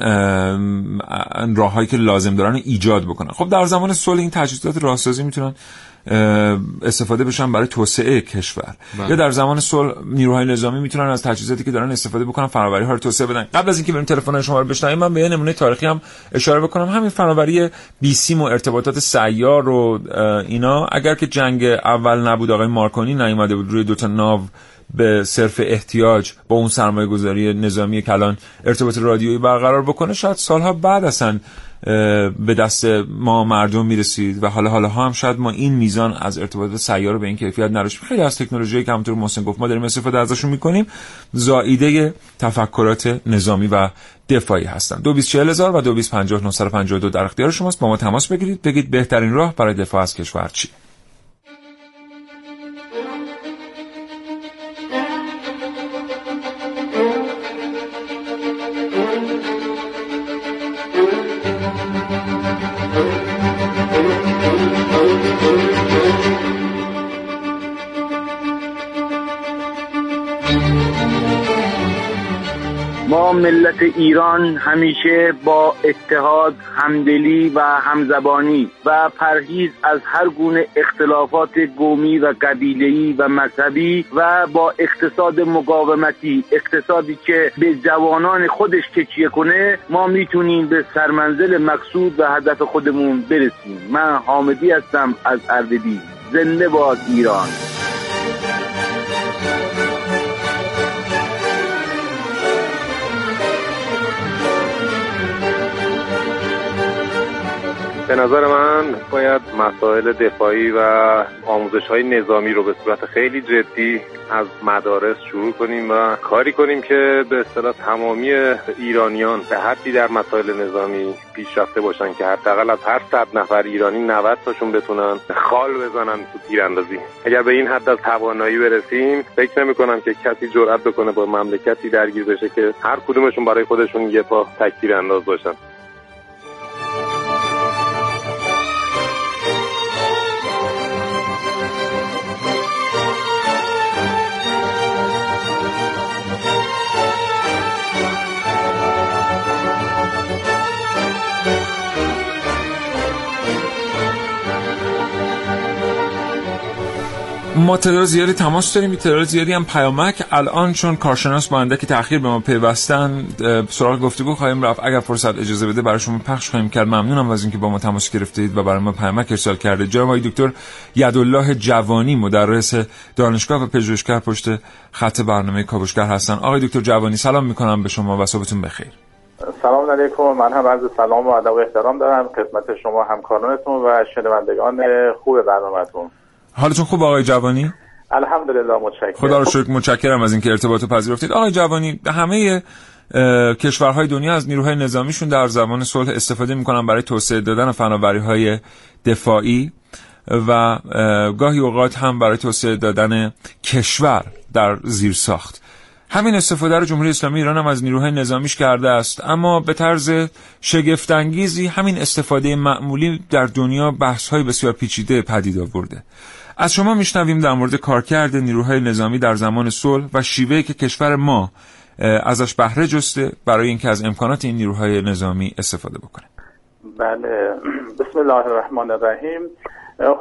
راههایی که لازم دارن ایجاد بکنن. خب در زمان صلح این تجهیزات راهسازی می‌تونن استفاده بشن برای توسعه کشور. بله. یا در زمان صلح نیروهای نظامی می‌تونن از تجهیزاتی که دارن استفاده بکنن فناوری ها رو توسعه بدن. قبل از اینکه بریم تلفن شما رو بشنویم من به یه نمونه تاریخی هم اشاره بکنم. همین فناوری بیسیم و ارتباطات سیار و اینا. اگر که جنگ اول نبود آقای مارکونی نیومده بود روی دو تا ناو به صرف احتیاج با اون سرمایه گذاری نظامی کلان ارتباط رادیویی برقرار بکنه شاید سالها بعد اصلا به دست ما مردم می‌رسید و حالا حالا هم شاید ما این میزان از ارتباط سیار به این کیفیت نداشتیم. خیلی از تکنولوژی که همونطور محسن گفت ما داریم استفاده ازشون می‌کنیم زائیده تفکرات نظامی و دفاعی دو هزار و دو در اختیار شماست. با ما تماس بگیرید. بگید بهترین راه برای دفاع از کشور ملت ایران همیشه با اتحاد همدلی و همزبانی و پرهیز از هر گونه اختلافات قومی و قبیله‌ای و مذهبی و با اقتصاد مقاومتی اقتصادی که به جوانان خودش تکیه کنه ما می‌تونیم به سرمنزل مقصود و هدف خودمون برسیم. من حامدی هستم از اردبیل. زنده باد ایران. به نظر من باید مسائل دفاعی و آموزش های نظامی رو به صورت خیلی جدی از مدارس شروع کنیم و کاری کنیم که به اصطلاح تمامی ایرانیان به حدی در مسائل نظامی پیشرفته باشن که حداقل از هر صد نفر ایرانی 90 تاشون بتونن خال بزنن تو تیراندازی. اگر به این حد از توانایی برسیم فکر نمی کنم که کسی جرأت بکنه با مملکتی درگیر بشه که هر کدومشون برای خودشون یه پا تکتیر انداز باشن. ما تعداد زیادی تماس داریم تعداد زیادی هم پیامک. الان چون کارشناس با اندکی تاخیر به ما پیوستن سراغ گفتگو خواهیم رفت. اگر فرصت اجازه بده برای شما پخش خواهیم کرد ممنونم از اینکه با ما تماس گرفتید و برای ما پیامک ارسال کرده. جناب دکتر یدالله جوانی مدرس دانشگاه و پژوهشگر پشت خط برنامه کاوشگر هستن. آقای دکتر جوانی سلام می‌کنم به شما و صبحتون بخیر. سلام علیکم. من هم عرض سلام و ادب و احترام دارم. خدمت شما همکارانتون و شنوندگان خوب برنامهتون. حالتون خوب آقای جوانی؟ الحمدلله متشکرم. خدا رو شکر متشکرم از اینکه ارتباط پذیرفتید. آقای جوانی همه کشورهای دنیا از نیروهای نظامیشون در زمان صلح استفاده می‌کنن برای توسعه دادن فناوری های دفاعی و گاهی اوقات هم برای توسعه دادن کشور در زیر ساخت همین استفاده رو جمهوری اسلامی ایران هم از نیروهای نظامیش کرده است. اما به طرز شگفتانگیزی همین استفاده معمولی در دنیا بحث های بسیار پیچیده پدید آورده. از شما میشنویم در مورد کارکرد نیروهای نظامی در زمان صلح و شیوهی که کشور ما ازش بهره جسته برای اینکه از امکانات این نیروهای نظامی استفاده بکنه. بله. بسم الله الرحمن الرحیم.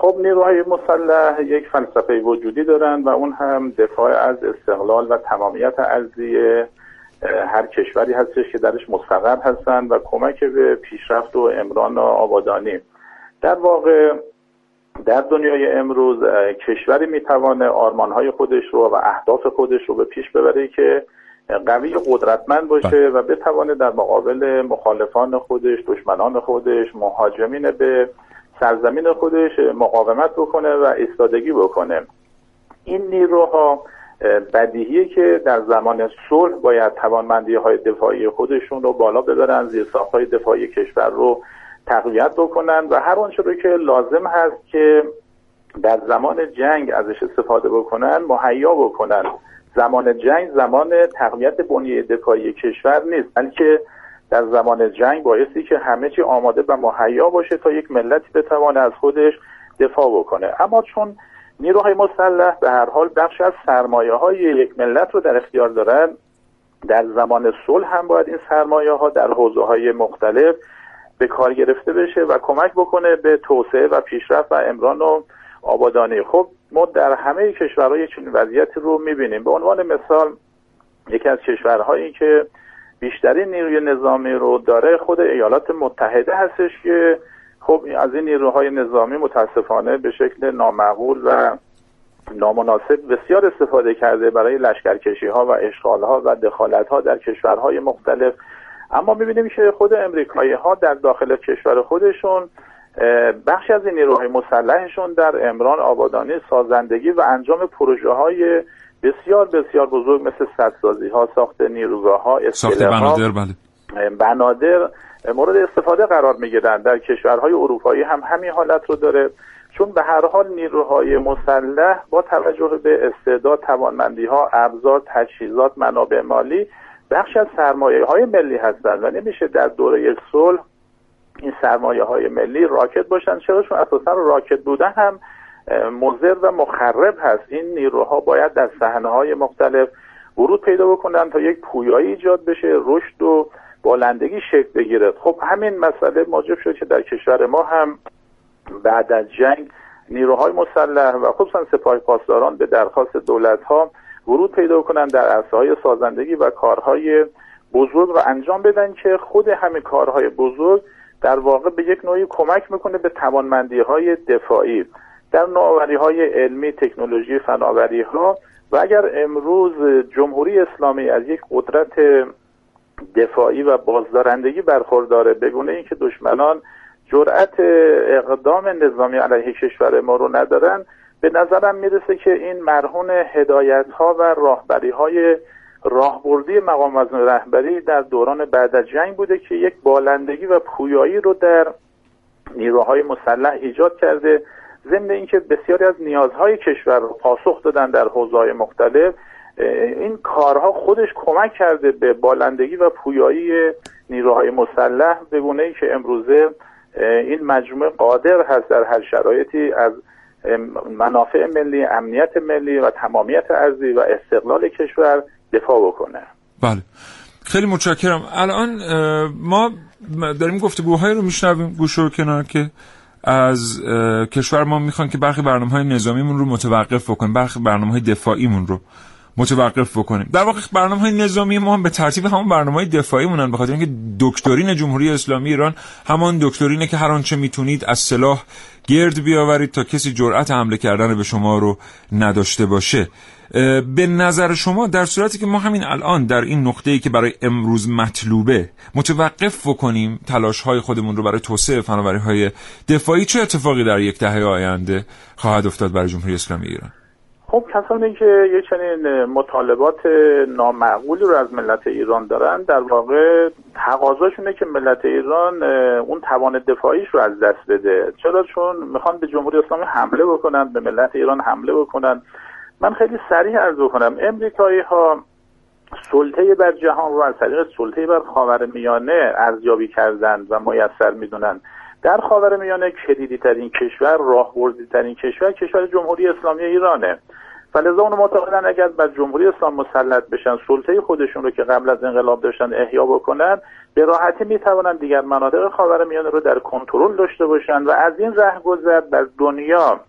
خب نیروهای مسلح یک فلسفه وجودی دارند و اون هم دفاع از استقلال و تمامیت ارضی هر کشوری هستش که درش مستقر هستند و کمک به پیشرفت و امران و آبادانی. در واقع در دنیای امروز کشوری می‌توانه آرمانهای خودش رو و اهداف خودش رو به پیش ببره که قوی قدرتمند باشه و بتوانه در مقابل مخالفان خودش دشمنان خودش مهاجمین به سرزمین خودش مقاومت بکنه و ایستادگی بکنه. این نیروها بدیهیه که در زمان صلح باید توانمندی های دفاعی خودشون رو بالا ببرن زیر های دفاعی کشور رو تقویت بکنن و هر آنچه رو که لازم هست که در زمان جنگ ازش استفاده بکنن مهیا بکنن. زمان جنگ زمان تقویت بنیه دفاعی کشور نیست بلکه در زمان جنگ بایستی که همه چی آماده و مهیا باشه تا یک ملتی بتوانه از خودش دفاع بکنه. اما چون نیروهای مسلح به هر حال بخش از سرمایه های یک ملت رو در اختیار دارن در زمان صلح هم باید این سرمایه ها در حوزه های مختلف به کار گرفته بشه و کمک بکنه به توسعه و پیشرفت و امران و آبادانی خب ما در همه کشورهای چنین وضعیتی رو می‌بینیم. به عنوان مثال یکی از کشورهایی که بیشترین نیروی نظامی رو داره خود ایالات متحده هستش که خب از این نیروهای نظامی متاسفانه به شکل نامعقول و نامناسب بسیار استفاده کرده برای لشکرکشی ها و اشغال ها و دخالت ها در کشورهای مختلف. اما می‌بینیم که خود امریکایی ها در داخل کشور خودشون بخشی از این نیروهای مسلحشون در امران آبادانی سازندگی و انجام پروژه های بسیار بسیار بزرگ مثل سدسازی ها ساخت نیروگاه ها ساخت بنادر بله. بنادر مورد استفاده قرار می‌گیرن در کشورهای اروپایی هم همین حالت رو داره. چون به هر حال نیروهای مسلح با توجه به استعداد توانمندی ها ابزار تجهیزات منابع مالی بخش از سرمایه های ملی هستند و نمیشه در دوره صلح این سرمایه های ملی راکت باشن چرا؟ چون اساسا راکت بودن هم مضر و مخرب هست. این نیروها باید در صحنه های مختلف ورود پیدا بکنن تا یک پویایی ایجاد بشه رشد و بالندگی شکل بگیره خب همین مسئله موجب شد که در کشور ما هم بعد از جنگ نیروهای مسلح و خصوصا سپاه پاسداران به درخواست دولت ها ورود پیدا کنن در عرصه های سازندگی و کارهای بزرگ رو انجام بدن که خود همین کارهای بزرگ در واقع به یک نوعی کمک می‌کنه به توانمندی های دفاعی. در نوآوری های علمی تکنولوژی فناوری ها و اگر امروز جمهوری اسلامی از یک قدرت دفاعی و بازدارندگی برخورداره بگونه اینکه دشمنان جرأت اقدام نظامی علیه کشور ما رو ندارن به نظرم می‌رسه که این مرهون هدایت ها و راهبری های راهبردی مقام وزن رهبری در دوران بعد از جنگ بوده که یک بالندگی و پویایی رو در نیروهای مسلح ایجاد کرده. ضمن اینکه بسیاری از نیازهای کشور رو پاسخ دادن در حوزه‌های مختلف این کارها خودش کمک کرده به بالندگی و پویایی نیروهای مسلح. به گونه ای که امروزه این مجموعه قادر هست در هر شرایطی از منافع ملی امنیت ملی و تمامیت ارضی و استقلال کشور دفاع بکنه. بله. خیلی متشکرم. الان ما داریم گفتگوهایی رو میشنویم گوش و کنار که از کشور ما می‌خوان که برخی برنامه های نظامیمون رو متوقف بکنیم برخی برنامه های دفاعیمون رو متوقف بکنیم. در واقع برنامه های نظامی ما هم به ترتیب همون برنامه های دفاعی مونن بخاطر اینکه دکترین جمهوری اسلامی ایران همان دکترینه که هر آنچه می‌تونید از سلاح گرد بیاورید تا کسی جرأت حمله کردن به شما رو نداشته باشه. به نظر شما در صورتی که ما همین الان در این نقطه ای که برای امروز مطلوبه متوقف بکنیم تلاش های خودمون رو برای توسعه فناوری های دفاعی چه اتفاقی در یک دهه آینده خواهد افتاد برای جمهوری اسلامی ایران؟ خب کسانی که یک چنین مطالبات نامعقولی رو از ملت ایران دارن در واقع تقاضاشونه که ملت ایران اون توان دفاعیش رو از دست بده. چرا؟ چون می‌خوان به جمهوری اسلامی حمله بکنن به ملت ایران حمله بکنن. من خیلی سریع عرض بکنم امریکایی ها سلطه بر جهان رو از طریق سلطه بر خاور میانه ارزیابی کردند و میسر می‌دونن. در خاور میانه کلیدی ترین کشور راهبردی ترین کشور کشور جمهوری اسلامی ایرانه. فلذا اون معتقدن اگر بر جمهوری اسلام مسلط بشن سلطه خودشون رو که قبل از انقلاب داشتن احیا بکنن به راحتی می‌توانن دیگر مناطق خاور میانه رو در کنترل داشته باشن و از این رهگذر بر دنیا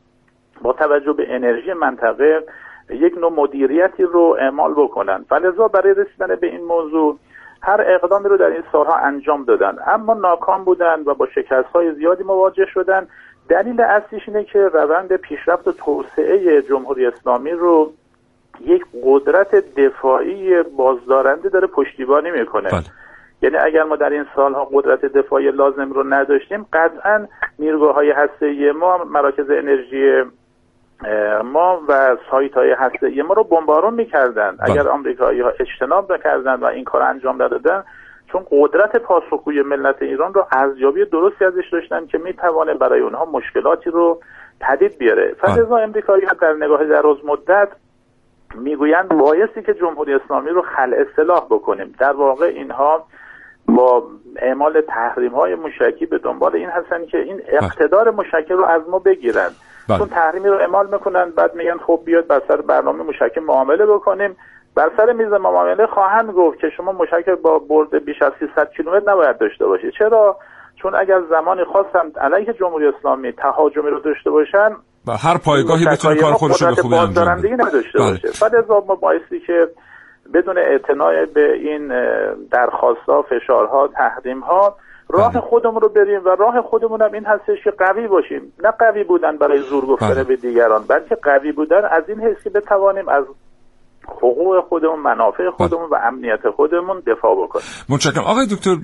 با توجه به انرژی منطقه یک نوع مدیریتی رو اعمال بکنن. فلذا برای رسیدن به این موضوع هر اقدامی رو در این سالها انجام دادن. اما ناکام بودن و با شکست های زیادی مواجه شدن. دلیل اصلیش اینه که روند پیشرفت و توسعه جمهوری اسلامی رو یک قدرت دفاعی بازدارنده داره پشتیبانی می‌کنه. بله. یعنی اگر ما در این سالها قدرت دفاعی لازم رو نداشتیم قطعا نیروگاه های هسته ما مراکز انرژی ما و سایت های هسته ما رو بمبارون می‌کردن بله. اگر آمریکایی ها اجتناب نکردن و این کار انجام ندادن چون قدرت پاسخگوی ملت ایران رو ارزیابی درستی ازش داشتن که می‌توانه برای اونها مشکلاتی رو پدید بیاره بله. فلزا امریکایی ها در نگاه دراز مدت می‌گویند بایستی که جمهوری اسلامی رو خل اصلاح بکنیم در واقع اینها با اعمال تحریم های مشکی به دنبال این هستن که این بله. اقتدار مشکی رو از ما بگیرن بله. چون تحریمی رو اعمال می‌کنن بعد میگن خب بیاد بر سر برنامه مشکی معامله بکنیم. بر سر میز معامله خواهند گفت که شما مشکل با برد بیش از 300 کیلومتر نباید داشته باشید. چرا؟ چون اگر زمانی خواستم علیه جمهوری اسلامی تهاجمی رو داشته باشن و هر پایگاهی بتونه کار خودش رو به خوبی انجام بده نداشته بله. باشه. بعد از ما بایستی که بدون اعتناع به این درخواستها فشارها تحریمها راه بله. خودمون رو بریم و راه خودمون هم این هستش که قوی باشیم نه قوی بودن برای زور گفتن بله. به دیگران بلکه قوی بودن از این حس که بتوانیم از حقوق خودمون منافع بله. خودمون و امنیت خودمون دفاع بکنیم. متشکرم. آقای دکتر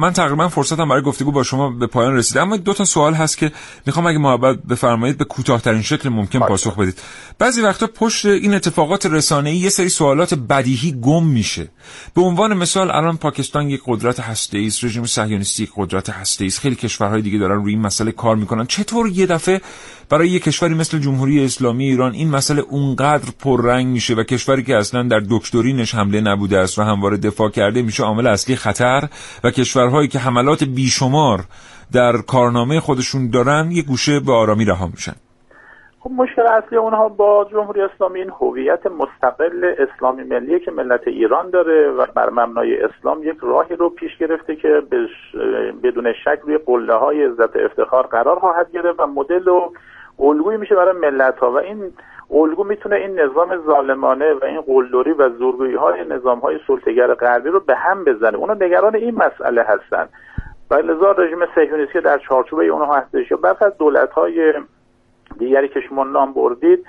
من تقریبا فرصتم برای گفتگو با شما به پایان رسیده. اما دو تا سوال هست که می‌خوام اگه محبت بفرمایید به کوتاهترین شکل ممکن پاسخ بدید. بعضی وقتا پشت این اتفاقات رسانه‌ای یه سری سوالات بدیهی گم میشه. به عنوان مثال الان پاکستان یک قدرت هسته‌ای است رژیم صهیونیستی یک قدرت هسته‌ای است. خیلی کشورهای دیگه دارن روی این مسئله کار می‌کنن. چطور یه دفعه برای یک کشوری مثل جمهوری اسلامی ایران این مسئله اونقدر پررنگ میشه و کشوری که اصلا در دکترینش حمله نبوده است و همواره دفاع کرده میشه عامل اصلی خطر و کشورهایی که حملات بیشمار در کارنامه خودشون دارن یه گوشه به آرامی رها میشن. خب مشکل اصلی اونها با جمهوری اسلامی این هویت مستقل اسلامی ملی که ملت ایران داره و بر مبنای اسلام یک راهی رو پیش گرفته که بدون شک روی قله های عزت افتخار قرار خواهد گرفت و مدل و الگویی میشه برای ملت ها و این الگو می‌تونه این نظام ظالمانه و این قلدری و زورگویی های نظام های سلطگر غربی رو به هم بزنه. اونا نگران این مسئله هستن. و لذا رژیم صهیونیستی در چارچوب اونها هستش یا برخی از دولت های دیگری که شما نام بردید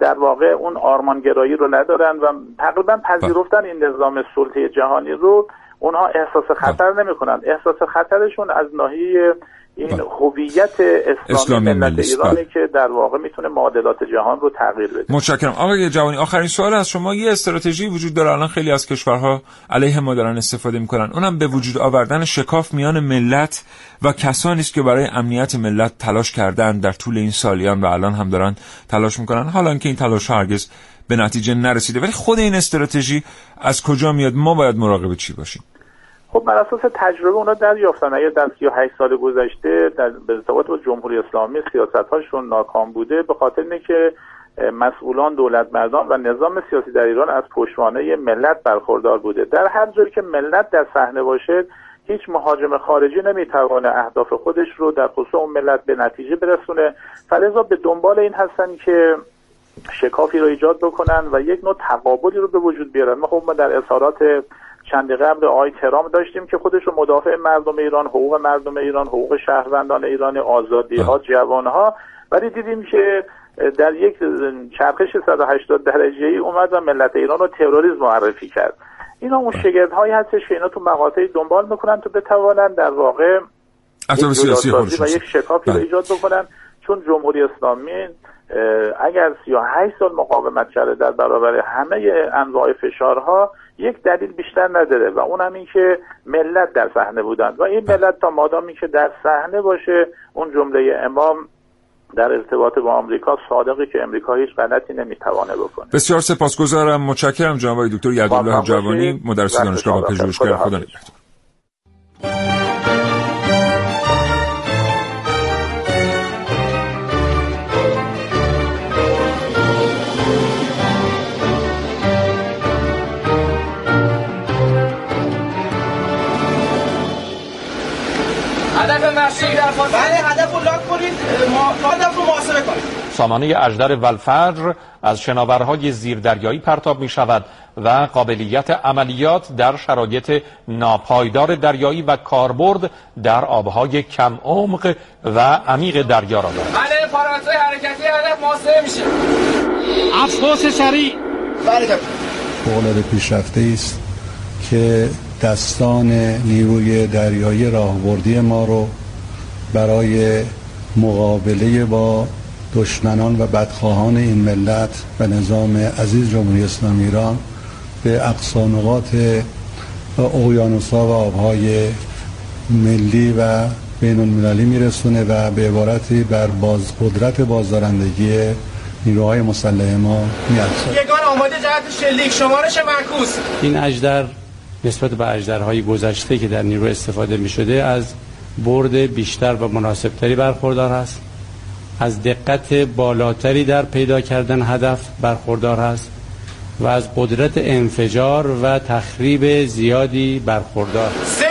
در واقع اون آرمانگرایی رو ندارن و تقریبا پذیرفتن این نظام سلطه جهانی رو. اونها احساس خطر نمی‌کنن. احساس خطرشون از ناحیه این هویت اسلامی, اسلامی ملت ملی است. ایرانی بله. که در واقع می‌تونه معادلات جهان رو تغییر بده. متشکرم. آقای جوانی آخرین سوال از شما. یه استراتژی وجود داره. الان خیلی از کشورها علیه ما دارن استفاده می‌کنن. اونم به وجود آوردن شکاف میان ملت و کسانی است که برای امنیت ملت تلاش کردن در طول این سالیان و الان هم دارن تلاش می‌کنن. حالا که این تلاش هرگز به نتیجه نرسیده. ولی خود این استراتژی از کجا میاد؟ ما باید مراقب چی باشیم؟ خب بر اساس تجربه اونا دریافتن. اگر در 38 سال گذشته در به ارتباط با جمهوری اسلامی سیاست هاشون ناکام بوده به خاطر اینه که اه، مسئولان دولت مردان و نظام سیاسی در ایران از پشتوانه ملت برخوردار بوده. در هر جایی که ملت در صحنه باشه هیچ مهاجم خارجی نمی‌توانه اهداف خودش رو در خصوص اون ملت به نتیجه برسونه. فلذا به دنبال این هستن که شکافی رو ایجاد بکنن و یک نوع تقابلی رو به وجود بیارن. ما خب ما در اظهارات چند قبل آقای ترام داشتیم که خودش رو مدافع مردم ایران حقوق مردم ایران حقوق شهروندان ایران آزادی ها جوان ها. ولی دیدیم که در یک چرخش 180 درجه ای اومد و ملت ایران رو تروریسم معرفی کرد. اینا اون شگرد هایی هستش که اینا تو مقاطعی دنبال می‌کنن تا بتوانن در واقع یک سیاسی و یک شکافی رو بله. ایجاد بکنن. چون جمهوری اسلامی اگر 38 سال مقاومت کرده در برابر همه انواع فشارها یک دلیل بیشتر نداره و اون هم این که ملت در صحنه بودند و این ملت تا مادامی که در صحنه باشه اون جمله امام در ارتباط با آمریکا صادقی که امریکا هیچ غلطی نمی‌توانه بکنه بسیار سپاسگزارم متشکرم جناب دکتر یعقوب جوانی. مدرس دانشگاه. پژوهشگر خدا. نگهدار بله هدف رو لاک کنید ما هدف رو محاسبه کنید. سامانه اژدر ولفجر از شناورهای زیردریایی پرتاب می شود و قابلیت عملیات در شرایط ناپایدار دریایی و کاربرد در آبهای کم عمق و عمیق دریا را دارد. بله حرکتی هدف محاسبه میشه. افسوس سریع. بله فوق‌العاده پیشرفته است که دستان نیروی دریایی راهبردی ما رو برای مقابله با دشمنان و بدخواهان این ملت و نظام عزیز جمهوری اسلامی ایران به اقصا نقاط اقیانوس‌ها و آبهای ملی و بین المللی میرسونه و به عبارتی بر باز قدرت بازدارندگی نیروهای مسلح ما میارزه یگان آماده جهت شلیک شمارش معکوس؟ این اجدر نسبت به اجدرهای گذشته که در نیرو استفاده می شده از برد بیشتر و مناسبتری برخوردار است از دقت بالاتری در پیدا کردن هدف برخوردار است و از قدرت انفجار و تخریب زیادی برخوردار. است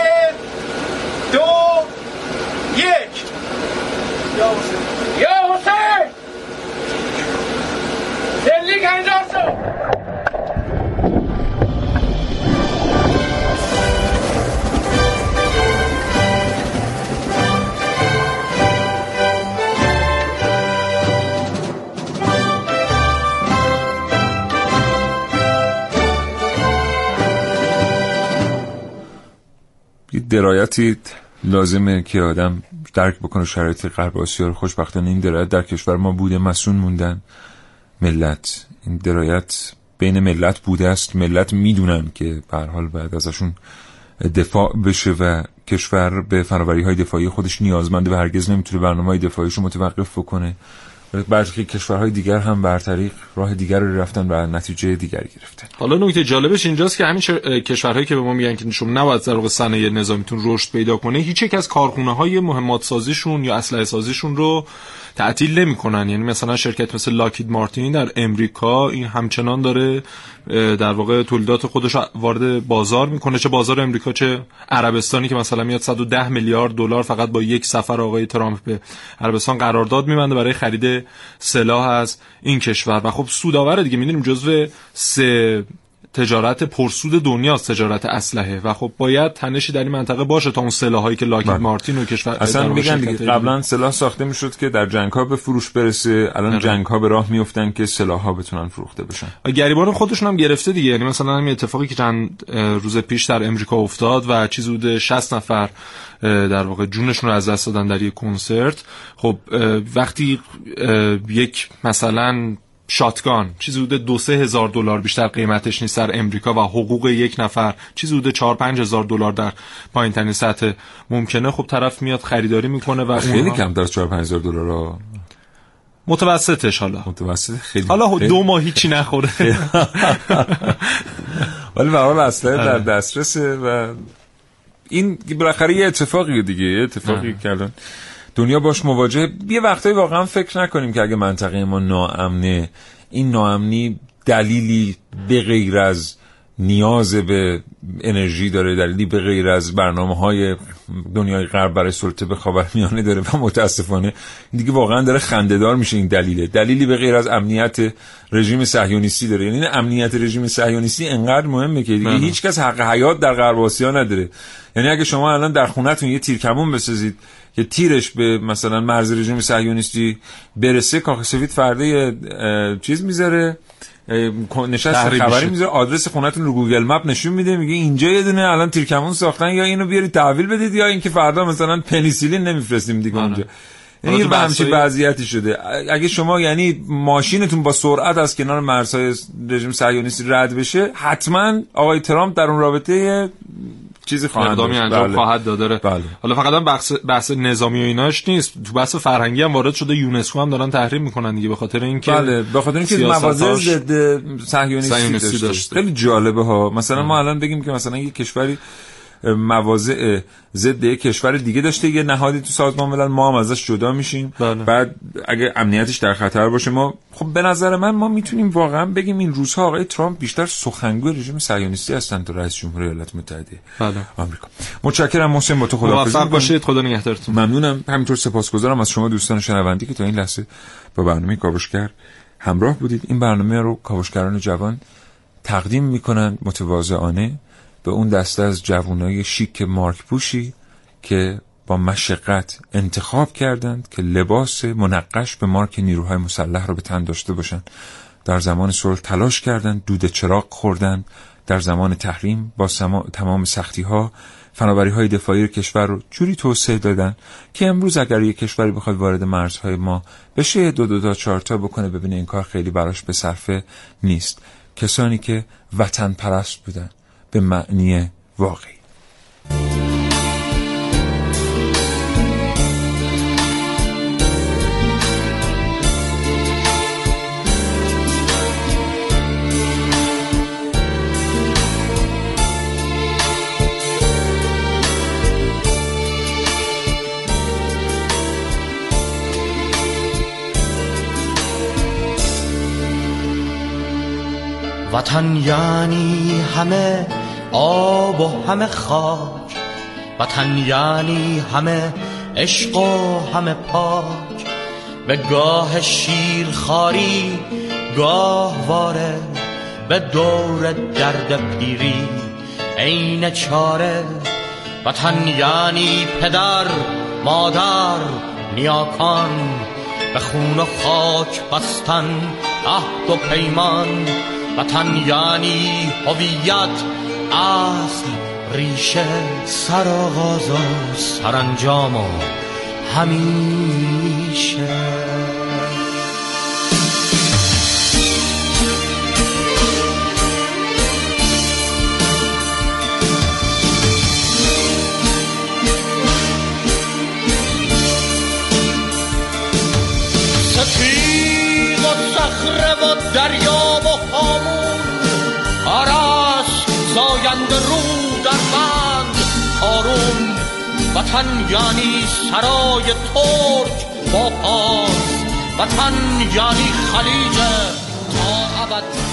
درایتی لازمه که آدم درک بکنه شرایط غرب آسیا رو. خوشبختانه این درایت در کشور ما بوده مسئول موندن. ملت این درایت بین ملت بوده است. ملت می‌دونن که به حال باید ازشون دفاع بشه و کشور به فناوری های دفاعی خودش نیازمنده و هرگز نمی‌تونه برنامه های دفاعیش رو متوقف بکنه. برخی کشورهای دیگر هم بر طریق راه دیگر رو رفتن و نتیجه دیگری گرفتن. حالا نکته جالبش اینجاست که همین کشورهایی که به ما میگن که شما نباید واقع صنایع نظامیتون رشد پیدا کنه هیچ یک از کارخونه های مهمات سازیشون یا اسلحه سازیشون رو تعطیل نمی‌کنن. یعنی مثلا شرکت مثل لاکید مارتین در امریکا این همچنان داره در واقع تولیدات خودش وارد بازار می‌کنه. چه بازار امریکا چه عربستانی که مثلا میاد 110 میلیارد دلار فقط با یک سفر آقای ترامپ به عربستان قرارداد میبنده برای خرید سلاح از این کشور. و خب سودآور دیگه. می‌دونیم جزو سه تجارت پرسود دنیاست تجارت اسلحه. و خب باید تنشی در این منطقه باشه تا اون سلاحایی که لاکید مارتین و کشور اصلا میگن دیگه قبلا سلاح ساخته می‌شد که در جنگ ها به فروش برسه. الان آره. جنگ ها به راه میفتن که سلاح ها بتونن فروخته بشن. گریبان خودشون هم گرفته دیگه. یعنی مثلا همین اتفاقی که چند روز پیش در امریکا افتاد و چیزی بوده 60 نفر در واقع جونشون رو از دست دادن در یک کنسرت. خب وقتی یک مثلا شاتگان. چیزی بوده دو سه هزار دلار بیشتر قیمتش نیست در امریکا و حقوق یک نفر. چیزی بوده چهار پنج هزار دلار در پایین ترین سطح ممکنه. خب طرف میاد خریداری می‌کنه و خیلی اونها- کم در 4 5000 دلار ها. متوسطش حالا. متوسط. خیلی حالا خیلی- دو ماه هیچی نخوره. ولی به حال اسلحه در آره. دسترسه و این بالاخره یه اتفاقیه دیگه. یه اتفاقی آره. که الان دنیا باش مواجه. یه وقتایی واقعا فکر نکنیم که اگه منطقه ما ناامنه این ناامنی دلیلی به غیر از نیاز به انرژی داره دلیلی به غیر از برنامه های دنیای غرب برای سلطه به خاورمیانه داره و متاسفانه دیگه واقعا داره خندهدار میشه این دلیله. دلیلی به غیر از امنیت رژیم صهیونیستی داره. یعنی امنیت رژیم صهیونیستی انقدر مهمه که دیگه بله. هیچ کس حق حیات در غرب آسیا نداره. یعنی اگه شما الان در خونتون یه تیرکمون بسازید که تیرش به مثلا مرز رژیم صهیونیستی برسه کاخ سفید فردا یه اه، چیز می‌ذاره نشست خبری. می‌ذاره آدرس خونتون رو Google Map نشون میده میگه اینجا یه دونه الان تیرکمون ساختن یا اینو بیاری تحویل بدید یا اینکه فردا مثلا پنیسیلین نمیفرستیم دیگه اونجا. یعنی حالا تو یه همچین وضعیتی شده. اگه شما یعنی ماشینتون با سرعت از کنار مرزهای رژیم صهیونیستی رد بشه حتما آقای ترامپ در اون رابطه یه چیزی خواهد اقدامی. انجام بله. خواهد داد داره بله. حالا فقط هم بحث, بحث نظامی و ایناش نیست تو بحث فرهنگی هم وارد شده یونسکو هم دارن تحریم می‌کنن دیگه به خاطر اینکه بله به خاطر اینکه مواضع ضد صهیونیستی. داشته. خیلی جالبه ها مثلا ما الان بگیم که مثلا یه کشوری مواضع ضد یک کشور دیگه داشته. یه نهادی تو سازمان ملل ما هم ازش جدا میشیم. بله. بعد اگه امنیتش در خطر باشه ما خب به نظر من ما می‌تونیم واقعا بگیم این روزها آقای ترامپ بیشتر سخنگوی رژیم صهیونیستی هستن تا رئیس جمهور ایالات متحده بله. آمریکا. متشکرم محسن با تو می‌کنم. باشید. خدا نگهدارتون. ممنونم. همینطور سپاسگزارم از شما دوستان شنوندی که تا این لحظه با برنامه کاوشگر همراه بودید. این برنامه رو کاوشگران جوان تقدیم می‌کنند متواضعانه. به اون دسته از جوانای شیک مارک پوشی که با مشقت انتخاب کردند که لباس منقش به مارک نیروهای مسلح رو به تن داشته باشند در زمان صلح تلاش کردند دود چراغ خوردند. در زمان تحریم با سما... تمام سختی ها فناوری های دفاعی کشور رو جوری توسعه دادن که امروز اگر یک کشوری بخواد وارد مرزهای ما بشه دو دو تا چهار تا بکنه ببینه این کار خیلی براش به صرفه نیست. کسانی که وطن پرست بودن. به معنی واقعی. وطن یعنی همه آب و همه خاک. وطن یعنی همه عشق و همه پاک. به گاه شیر خاری گاه واره. به دور درد پیری عین چاره. وطن یعنی پدر مادر نیاکان. به خون و خاک بستن عهد و پیمان. وطن یعنی هویت اصل ریشه سرآغاز و سرانجام و همیشه. سپید و صخره و دریا زاینده رو در بند آروم وطن یعنی سرای ترک با پاس وطن یعنی خلیج تا ابد.